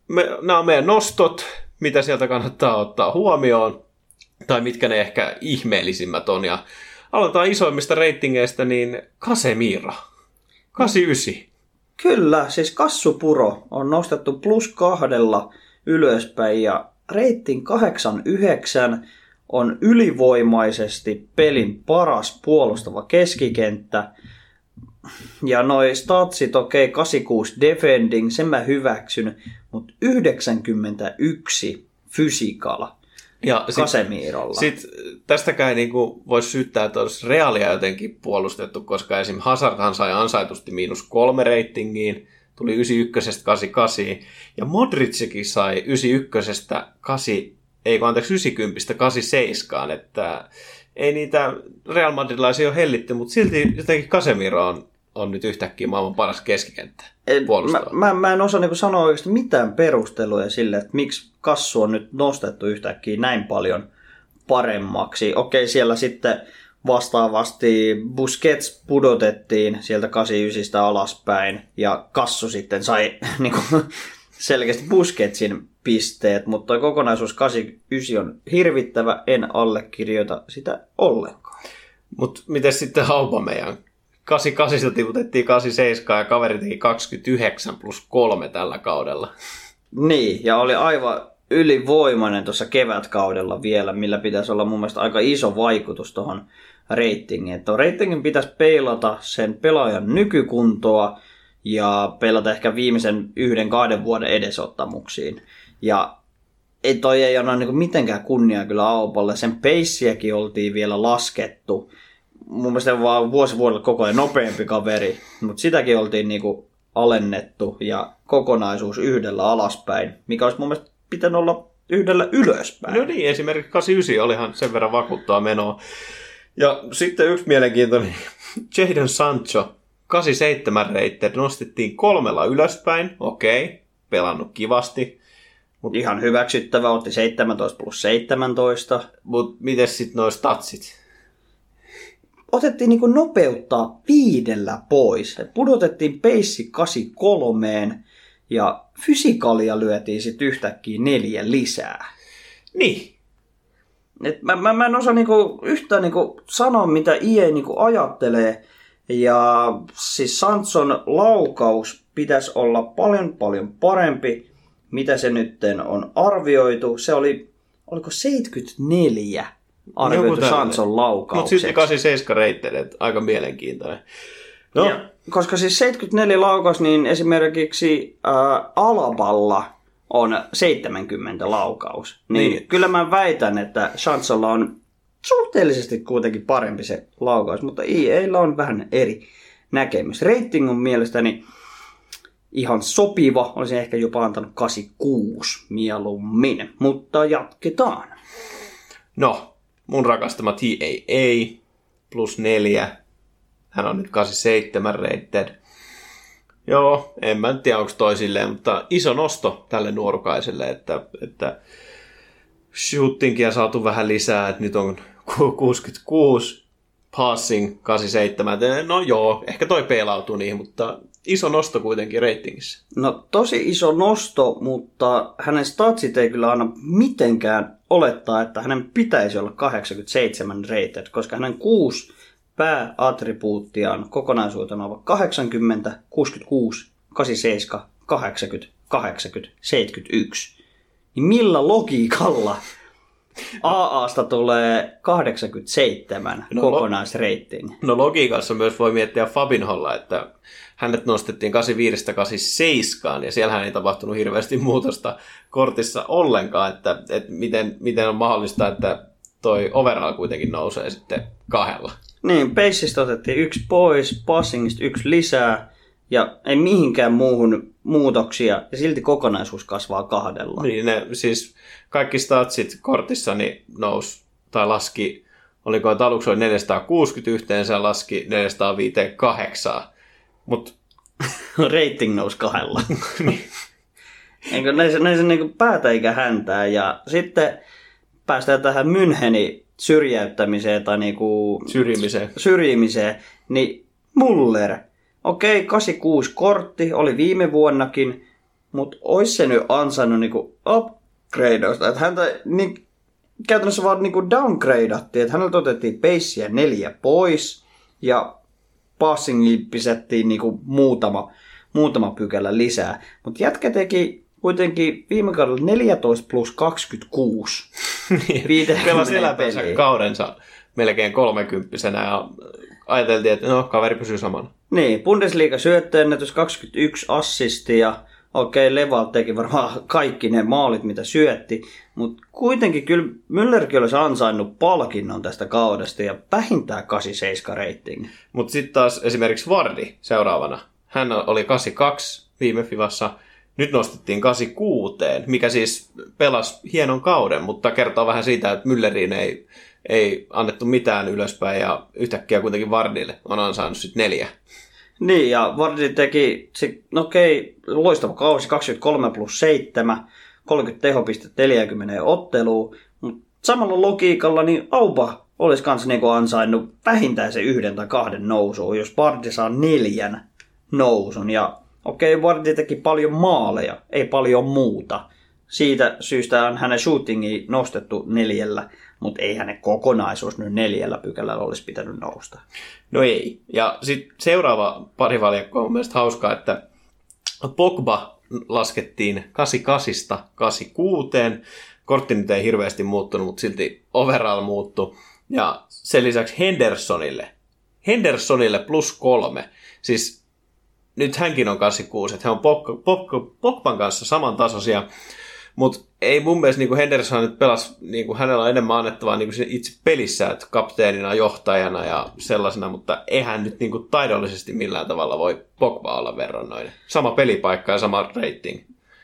me, nämä on meidän nostot, mitä sieltä kannattaa ottaa huomioon, tai mitkä ne ehkä ihmeellisimmät on. Ja aloitetaan isoimmista reitingeistä, niin Casemiro. 89. Kyllä, siis Kassupuro on nostettu plus kahdella ylöspäin ja reitin 89 on ylivoimaisesti pelin paras puolustava keskikenttä. Ja noi statsit, okei, okay, 86 defending, sen mä hyväksyn, mutta 91 physical Ja sit, Casemirolla. sit tästäkään ei niinku voisi syyttää, että olisi Realia jotenkin puolustettu, koska esim. Hazardhan sai ansaitusti miinus kolme reitingiin, tuli 91 88, ja Modricikin sai 91 8, ei kun anteeksi 90 87, että ei niitä Real Madrilaisia ole hellitty, mutta silti jotenkin Casemiro on, on nyt yhtäkkiä maailman paras keskikenttä. Mä, mä, mä en osaa niinku sanoa oikeasti mitään perusteluja sille, että miksi kassu on nyt nostettu yhtäkkiä näin paljon paremmaksi. Okei, siellä sitten vastaavasti Busquets pudotettiin sieltä 89 alaspäin ja kassu sitten sai niinku, selkeästi Busquetsin pisteet, mutta kokonaisuus 89 on hirvittävä, en allekirjoita sitä ollenkaan. Mutta miten sitten meidän 88 tiputettiin 87 ja kaveri teki 29 plus 3 tällä kaudella. Niin, ja oli aivan ylivoimainen tuossa kevätkaudella vielä, millä pitäisi olla mun mielestä aika iso vaikutus tuohon reitingiin. Että reitingin pitäisi peilata sen pelaajan nykykuntoa ja pelata ehkä viimeisen yhden kahden vuoden edesottamuksiin. Ja ei toi ei ole niin mitenkään kunnia kyllä Aupalle. Sen peissiäkin oltiin vielä laskettu. Mun mielestä vaan vuosi vuodelle koko ajan nopeampi kaveri, mutta sitäkin oltiin niin kuin alennettu ja kokonaisuus yhdellä alaspäin, mikä olisi mun mielestä pitänyt olla yhdellä ylöspäin. No niin, esimerkiksi 89 olihan sen verran vakuuttaa menoa. Ja sitten yksi mielenkiintoinen, Jadon Sancho, 87 reitter, nostettiin kolmella ylöspäin, okei, pelannut kivasti. Mut, Ihan hyväksyttävä, otti 17 plus 17. Mutta miten sitten noin statsit? Otettiin niinku nopeuttaa viidellä pois. pudotettiin peissi 83 ja fysikalia lyötiin sitten yhtäkkiä neljä lisää. Niin. Et mä, mä, mä en osaa niinku yhtään niinku sanoa, mitä IE niinku ajattelee. Ja siis Sanson laukaus pitäisi olla paljon paljon parempi, mitä se nyt on arvioitu. Se oli, oliko 74 arvioitu Sanson laukaukseksi. Mutta sitten 87 reitteleet, aika mielenkiintoinen. No. Ja, koska siis 74 laukaus, niin esimerkiksi ää, Alaballa on 70 laukaus. Niin, niin. kyllä mä väitän, että Chansolla on suhteellisesti kuitenkin parempi se laukaus, mutta IEillä on vähän eri näkemys. Rating on mielestäni ihan sopiva, olisin ehkä jopa antanut 86 mieluummin, mutta jatketaan. No, mun rakastama TAA plus 4 hän on nyt 87 rated. Joo, en mä tiedä onko toisilleen, mutta iso nosto tälle nuorukaiselle, että, että shootingia saatu vähän lisää, että nyt on 66, passing 87. No joo, ehkä toi peilautuu niihin, mutta iso nosto kuitenkin reitingissä. No tosi iso nosto, mutta hänen statsit ei kyllä anna mitenkään olettaa, että hänen pitäisi olla 87 rated, koska hänen kuusi pääattribuuttiaan kokonaisuutena ovat 80, 66, 87, 80, 80, 71. Niin millä logiikalla AAsta tulee 87 no, kokonaisrating? No logiikassa myös voi miettiä Fabinholla, että hänet nostettiin 85 87 ja siellähän ei tapahtunut hirveästi muutosta kortissa ollenkaan, että, että miten, miten on mahdollista, että toi overall kuitenkin nousee sitten kahdella. Niin, Paceista otettiin yksi pois, Passingista yksi lisää, ja ei mihinkään muuhun muutoksia, ja silti kokonaisuus kasvaa kahdella. Niin, ne, siis kaikki statsit kortissa niin nousi, tai laski, oliko että aluksi oli 460 yhteensä, laski 458, mutta... Rating nousi kahdella. niin. Eikö näin se niin päätä eikä häntää, ja sitten päästään tähän Müncheni syrjäyttämiseen tai niinku syrjimiseen. syrjimiseen, niin Muller, okei, okay, 86 kortti, oli viime vuonnakin, mutta olisi se nyt ansainnut niinku upgradeosta, että häntä niin, käytännössä vaan niinku downgradeattiin, että häneltä otettiin peissiä neljä pois ja passingiin pisettiin niinku muutama, muutama pykälä lisää. Mutta jätkä teki kuitenkin viime kaudella 14 plus 26. Pelasi elämänsä kaudensa melkein kolmekymppisenä ja ajateltiin, että no, kaveri pysyy samana. Niin, Bundesliga syöttöennätys 21 assistia. Okei, Leval teki varmaan kaikki ne maalit, mitä syötti, mutta kuitenkin kyllä Müllerkin olisi ansainnut palkinnon tästä kaudesta ja vähintään 87 rating. Mutta sitten taas esimerkiksi Vardi seuraavana. Hän oli 82 viime Fivassa, nyt nostettiin 86, mikä siis pelasi hienon kauden, mutta kertoo vähän siitä, että Mülleriin ei, ei annettu mitään ylöspäin ja yhtäkkiä kuitenkin Vardille on ansainnut sitten neljä. Niin, ja Vardi teki, no okei, loistava kausi, 23 plus 7, 30 tehopistettä 40 otteluun, mutta samalla logiikalla niin Aupa olisi kanssa niinku ansainnut vähintään se yhden tai kahden nousuun, jos Vardi saa neljän nousun. Ja Okei, Vardy teki paljon maaleja, ei paljon muuta. Siitä syystä on hänen shootingi nostettu neljällä, mutta ei hänen kokonaisuus nyt neljällä pykälällä olisi pitänyt nousta. No ei. Ja sitten seuraava parivaljakko on mielestäni hauskaa, että Pogba laskettiin 88 86. Kortti nyt ei hirveästi muuttunut, mutta silti overall muuttu. Ja sen lisäksi Hendersonille. Hendersonille plus kolme. Siis nyt hänkin on 86, että he on Pog- Pog- Pogban kanssa samantasoisia. Mutta ei mun mielestä niin Henderson nyt pelas, niin kuin hänellä on enemmän annettavaa niin kuin itse pelissä, että kapteenina, johtajana ja sellaisena, mutta eihän nyt niin kuin taidollisesti millään tavalla voi Pogba olla verrannoinen. Sama pelipaikka ja sama rating.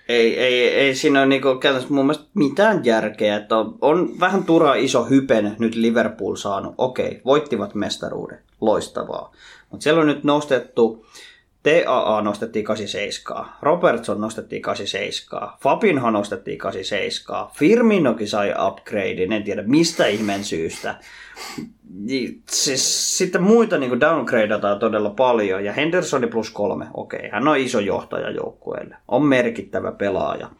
Ei, ei, ei siinä ole niinku käytännössä mun mielestä mitään järkeä, että on, on vähän turha iso hypen nyt Liverpool saanut. Okei, voittivat mestaruuden, loistavaa. Mutta siellä on nyt nostettu, TAA nostettiin 87, Robertson nostettiin 87, Fabinho nostettiin 87, Firminokin sai upgradein, en tiedä mistä ihmeen syystä. Niin, Siis, sitten muita niin downgradeataan todella paljon, ja Hendersoni plus kolme, okei, hän on iso johtaja joukkueelle, on merkittävä pelaaja.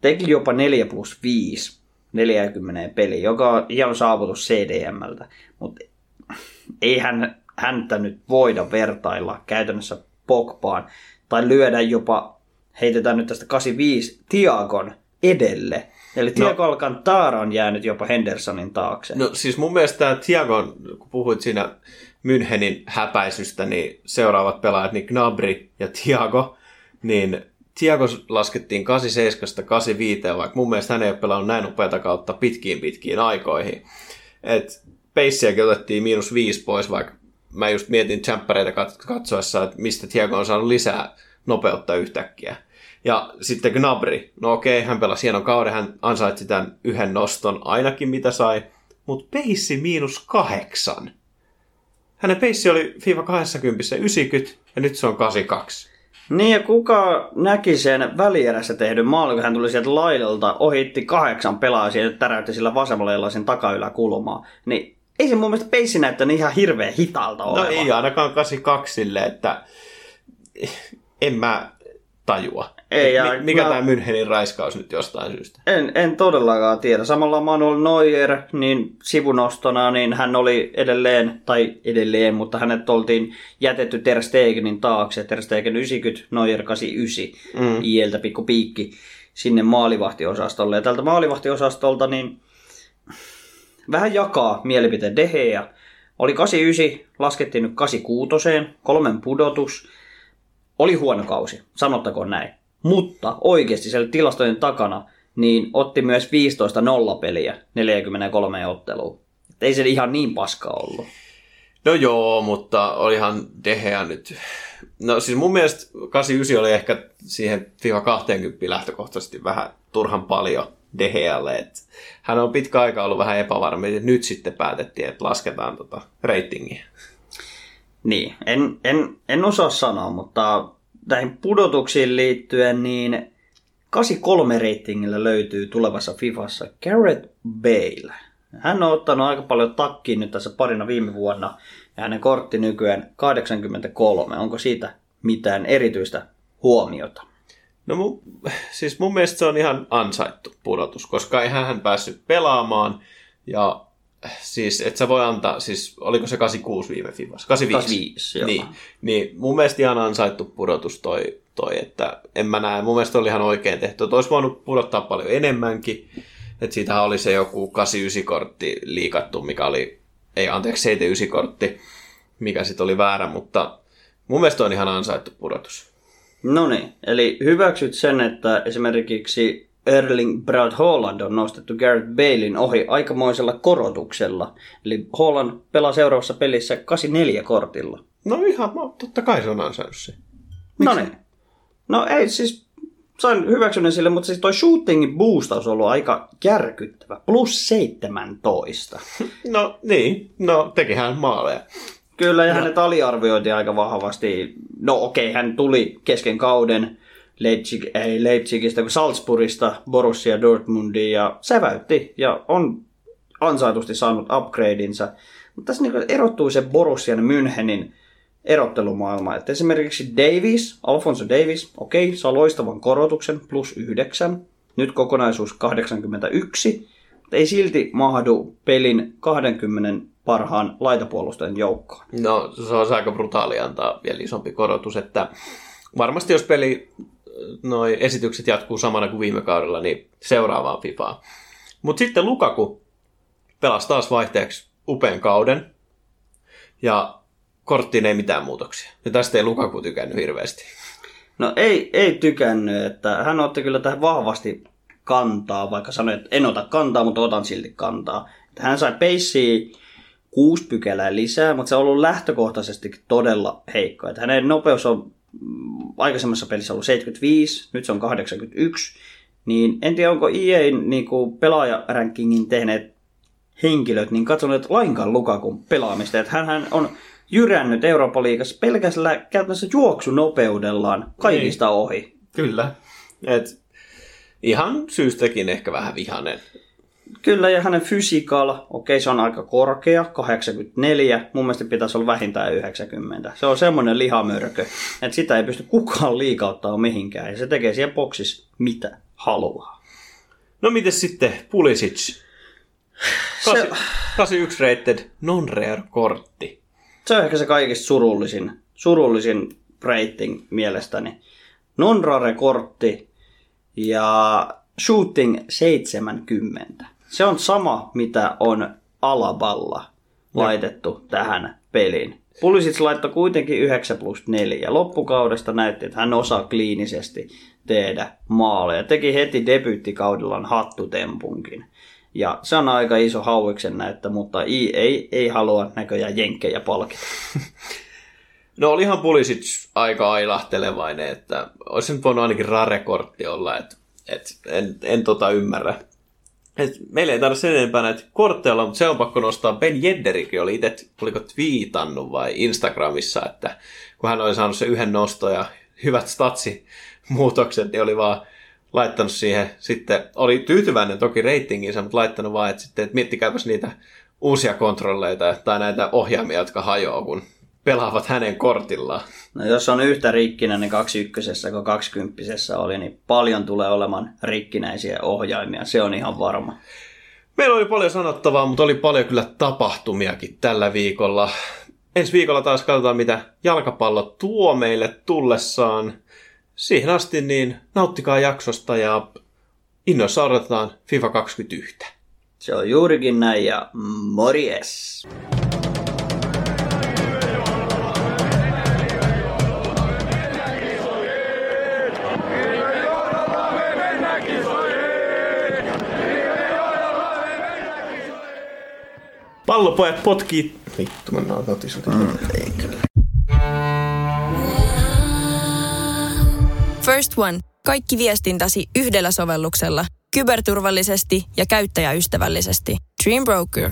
Teki jopa 4 plus 5 40 peli, joka on hieno saavutus CDMltä, mutta eihän häntä nyt voida vertailla käytännössä Pogbaan, tai lyödä jopa, heitetään nyt tästä 85 Tiagon edelle. Eli Tiago no. Alcantara on jäänyt jopa Hendersonin taakse. No siis mun mielestä tämä Thiago, kun puhuit siinä Münchenin häpäisystä, niin seuraavat pelaajat, niin Gnabry ja Thiago, niin Thiago laskettiin 87 85, vaikka mun mielestä hän ei ole pelannut näin upeata kautta pitkiin pitkiin aikoihin. Et peissiäkin otettiin miinus viisi pois, vaikka mä just mietin jämppäreitä katsoessa, että mistä Thiago on saanut lisää nopeutta yhtäkkiä. Ja sitten Gnabry, no okei, hän pelasi hienon kauden, hän ansaitsi tämän yhden noston ainakin mitä sai, mutta peissi miinus kahdeksan. Hänen peissi oli FIFA 20 90 ja nyt se on 82. Niin ja kuka näki sen välierässä tehdyn maalin, kun hän tuli sieltä laidalta, ohitti kahdeksan pelaajaa ja täräytti sillä vasemmalla sen takayläkulmaa. Niin ei se mun mielestä peissi näyttänyt ihan hirveän hitalta No olevan. ei ainakaan 82 sille, että en mä tajua. Ei, ja mi- mikä mä- tämä Münchenin raiskaus nyt jostain syystä? En, en todellakaan tiedä. Samalla Manuel Neuer, niin sivunostona, niin hän oli edelleen, tai edelleen, mutta hänet oltiin jätetty Ter Stegenin taakse. Ter Stegen 90, Neuer 89, mm. ieltä pikku piikki sinne maalivahtiosastolle. Ja tältä maalivahtiosastolta, niin vähän jakaa mielipiteen Deheä. Oli 89, laskettiin nyt 86, kolmen pudotus. Oli huono kausi, sanottakoon näin. Mutta oikeasti siellä tilastojen takana niin otti myös 15 nollapeliä 43 otteluun. Et Ei se ihan niin paska ollut. No joo, mutta olihan Dehea nyt... No siis mun mielestä 89 oli ehkä siihen FIFA 20 lähtökohtaisesti vähän turhan paljon Dehealle. Et hän on pitkä aika ollut vähän epävarma, että nyt sitten päätettiin, että lasketaan tota ratingia. Niin, en, en, en osaa sanoa, mutta näihin pudotuksiin liittyen, niin 83 reitingillä löytyy tulevassa Fifassa Garrett Bale. Hän on ottanut aika paljon takkiin nyt tässä parina viime vuonna, ja hänen kortti nykyään 83. Onko siitä mitään erityistä huomiota? No mun, siis mun mielestä se on ihan ansaittu pudotus, koska ei hän päässyt pelaamaan. Ja siis, että sä voi antaa, siis oliko se 86 viime Fivassa? 85. 85, joo. niin, niin, mun mielestä ihan ansaittu pudotus toi, toi, että en mä näe, mun mielestä oli ihan oikein tehty. Että olisi voinut pudottaa paljon enemmänkin. Että siitähän oli se joku 89-kortti liikattu, mikä oli, ei anteeksi, 79-kortti, mikä sitten oli väärä, mutta mun mielestä on ihan ansaittu pudotus. No niin, eli hyväksyt sen, että esimerkiksi Erling Brad Haaland on nostettu Gareth Balein ohi aikamoisella korotuksella. Eli Haaland pelaa seuraavassa pelissä 84 kortilla. No ihan, no, totta kai se on ansainnut se. No niin. No ei siis, sain hyväksynnän sille, mutta siis toi shootingin boostaus on ollut aika järkyttävä. Plus 17. No niin, no tekihän maaleja. Kyllä, ja hänet aliarvioitiin aika vahvasti. No okei, hän tuli kesken kauden Leipzig, ei Leipzigistä, kun Salzburgista, Borussia Dortmundiin ja säväytti ja on ansaitusti saanut upgradeinsa. Mutta tässä niin erottuu se Borussian Münchenin erottelumaailma. Että esimerkiksi Davis, Alfonso Davis, okei, saa loistavan korotuksen, plus yhdeksän. Nyt kokonaisuus 81. Ei silti mahdu pelin 20 parhaan laitapuolustajan joukkoon. No, se on aika brutaali antaa vielä isompi korotus, että varmasti jos peli, noi esitykset jatkuu samana kuin viime kaudella, niin seuraavaan FIFAan. Mutta sitten Lukaku pelasi taas vaihteeksi upean kauden, ja korttiin ei mitään muutoksia. Ja tästä ei Lukaku tykännyt hirveästi. No ei, ei tykännyt, että hän otti kyllä tähän vahvasti kantaa, vaikka sanoi, että en ota kantaa, mutta otan silti kantaa. Että hän sai peissiä kuusi pykälää lisää, mutta se on ollut lähtökohtaisesti todella heikko. Että hänen nopeus on mm, aikaisemmassa pelissä ollut 75, nyt se on 81. Niin en tiedä, onko EA niin pelaajarankingin tehneet henkilöt niin katsonut lainkaan Lukakun pelaamista. Että hän on jyrännyt Euroopan liigassa pelkästään käytännössä juoksunopeudellaan kaikista niin. ohi. Kyllä. Et ihan syystäkin ehkä vähän vihanen. Kyllä, ja hänen fysiikalla, okei se on aika korkea, 84, mun mielestä pitäisi olla vähintään 90. Se on semmoinen lihamörkö, että sitä ei pysty kukaan liikauttaa mihinkään, ja se tekee siellä boksissa mitä haluaa. No miten sitten Pulisic? 81 rated non-rare kortti. Se on ehkä se kaikista surullisin, surullisin rating mielestäni. Non-rare kortti ja shooting 70. Se on sama, mitä on Alaballa laitettu no. tähän peliin. Pulisic laittoi kuitenkin 9 plus 4. Loppukaudesta näytti, että hän osaa kliinisesti tehdä maaleja. Teki heti debyyttikaudellaan hattutempunkin. Ja se on aika iso hauiksen näyttö, mutta ei, ei, ei halua näköjään jenkkejä palkita. No olihan Pulisic aika ailahtelevainen, että olisi nyt voinut ainakin rarekortti olla, että, että en, en tota ymmärrä. Et meillä ei tarvitse sen enempää näitä kortteja olla, mutta se on pakko nostaa. Ben Jedderikin oli itse, oliko twiitannut vai Instagramissa, että kun hän oli saanut se yhden nosto ja hyvät statsimuutokset, niin oli vaan laittanut siihen, sitten oli tyytyväinen toki reitinginsä, mutta laittanut vaan, että, sitten, että miettikääpäs niitä uusia kontrolleita tai näitä ohjaimia, jotka hajoaa, kun pelaavat hänen kortillaan. No jos on yhtä rikkinäinen niin kaksi ykkösessä kuin kaksikymppisessä oli, niin paljon tulee olemaan rikkinäisiä ohjaimia, se on ihan varma. Meillä oli paljon sanottavaa, mutta oli paljon kyllä tapahtumiakin tällä viikolla. Ensi viikolla taas katsotaan, mitä jalkapallo tuo meille tullessaan siihen asti niin nauttikaa jaksosta ja innoissa odotetaan FIFA 21. Se on juurikin näin ja morjes! Pallopojat potkii... Vittu, mennään kotiin. Mm, ei kyllä. First One. Kaikki viestintäsi yhdellä sovelluksella. Kyberturvallisesti ja käyttäjäystävällisesti. Dream Broker.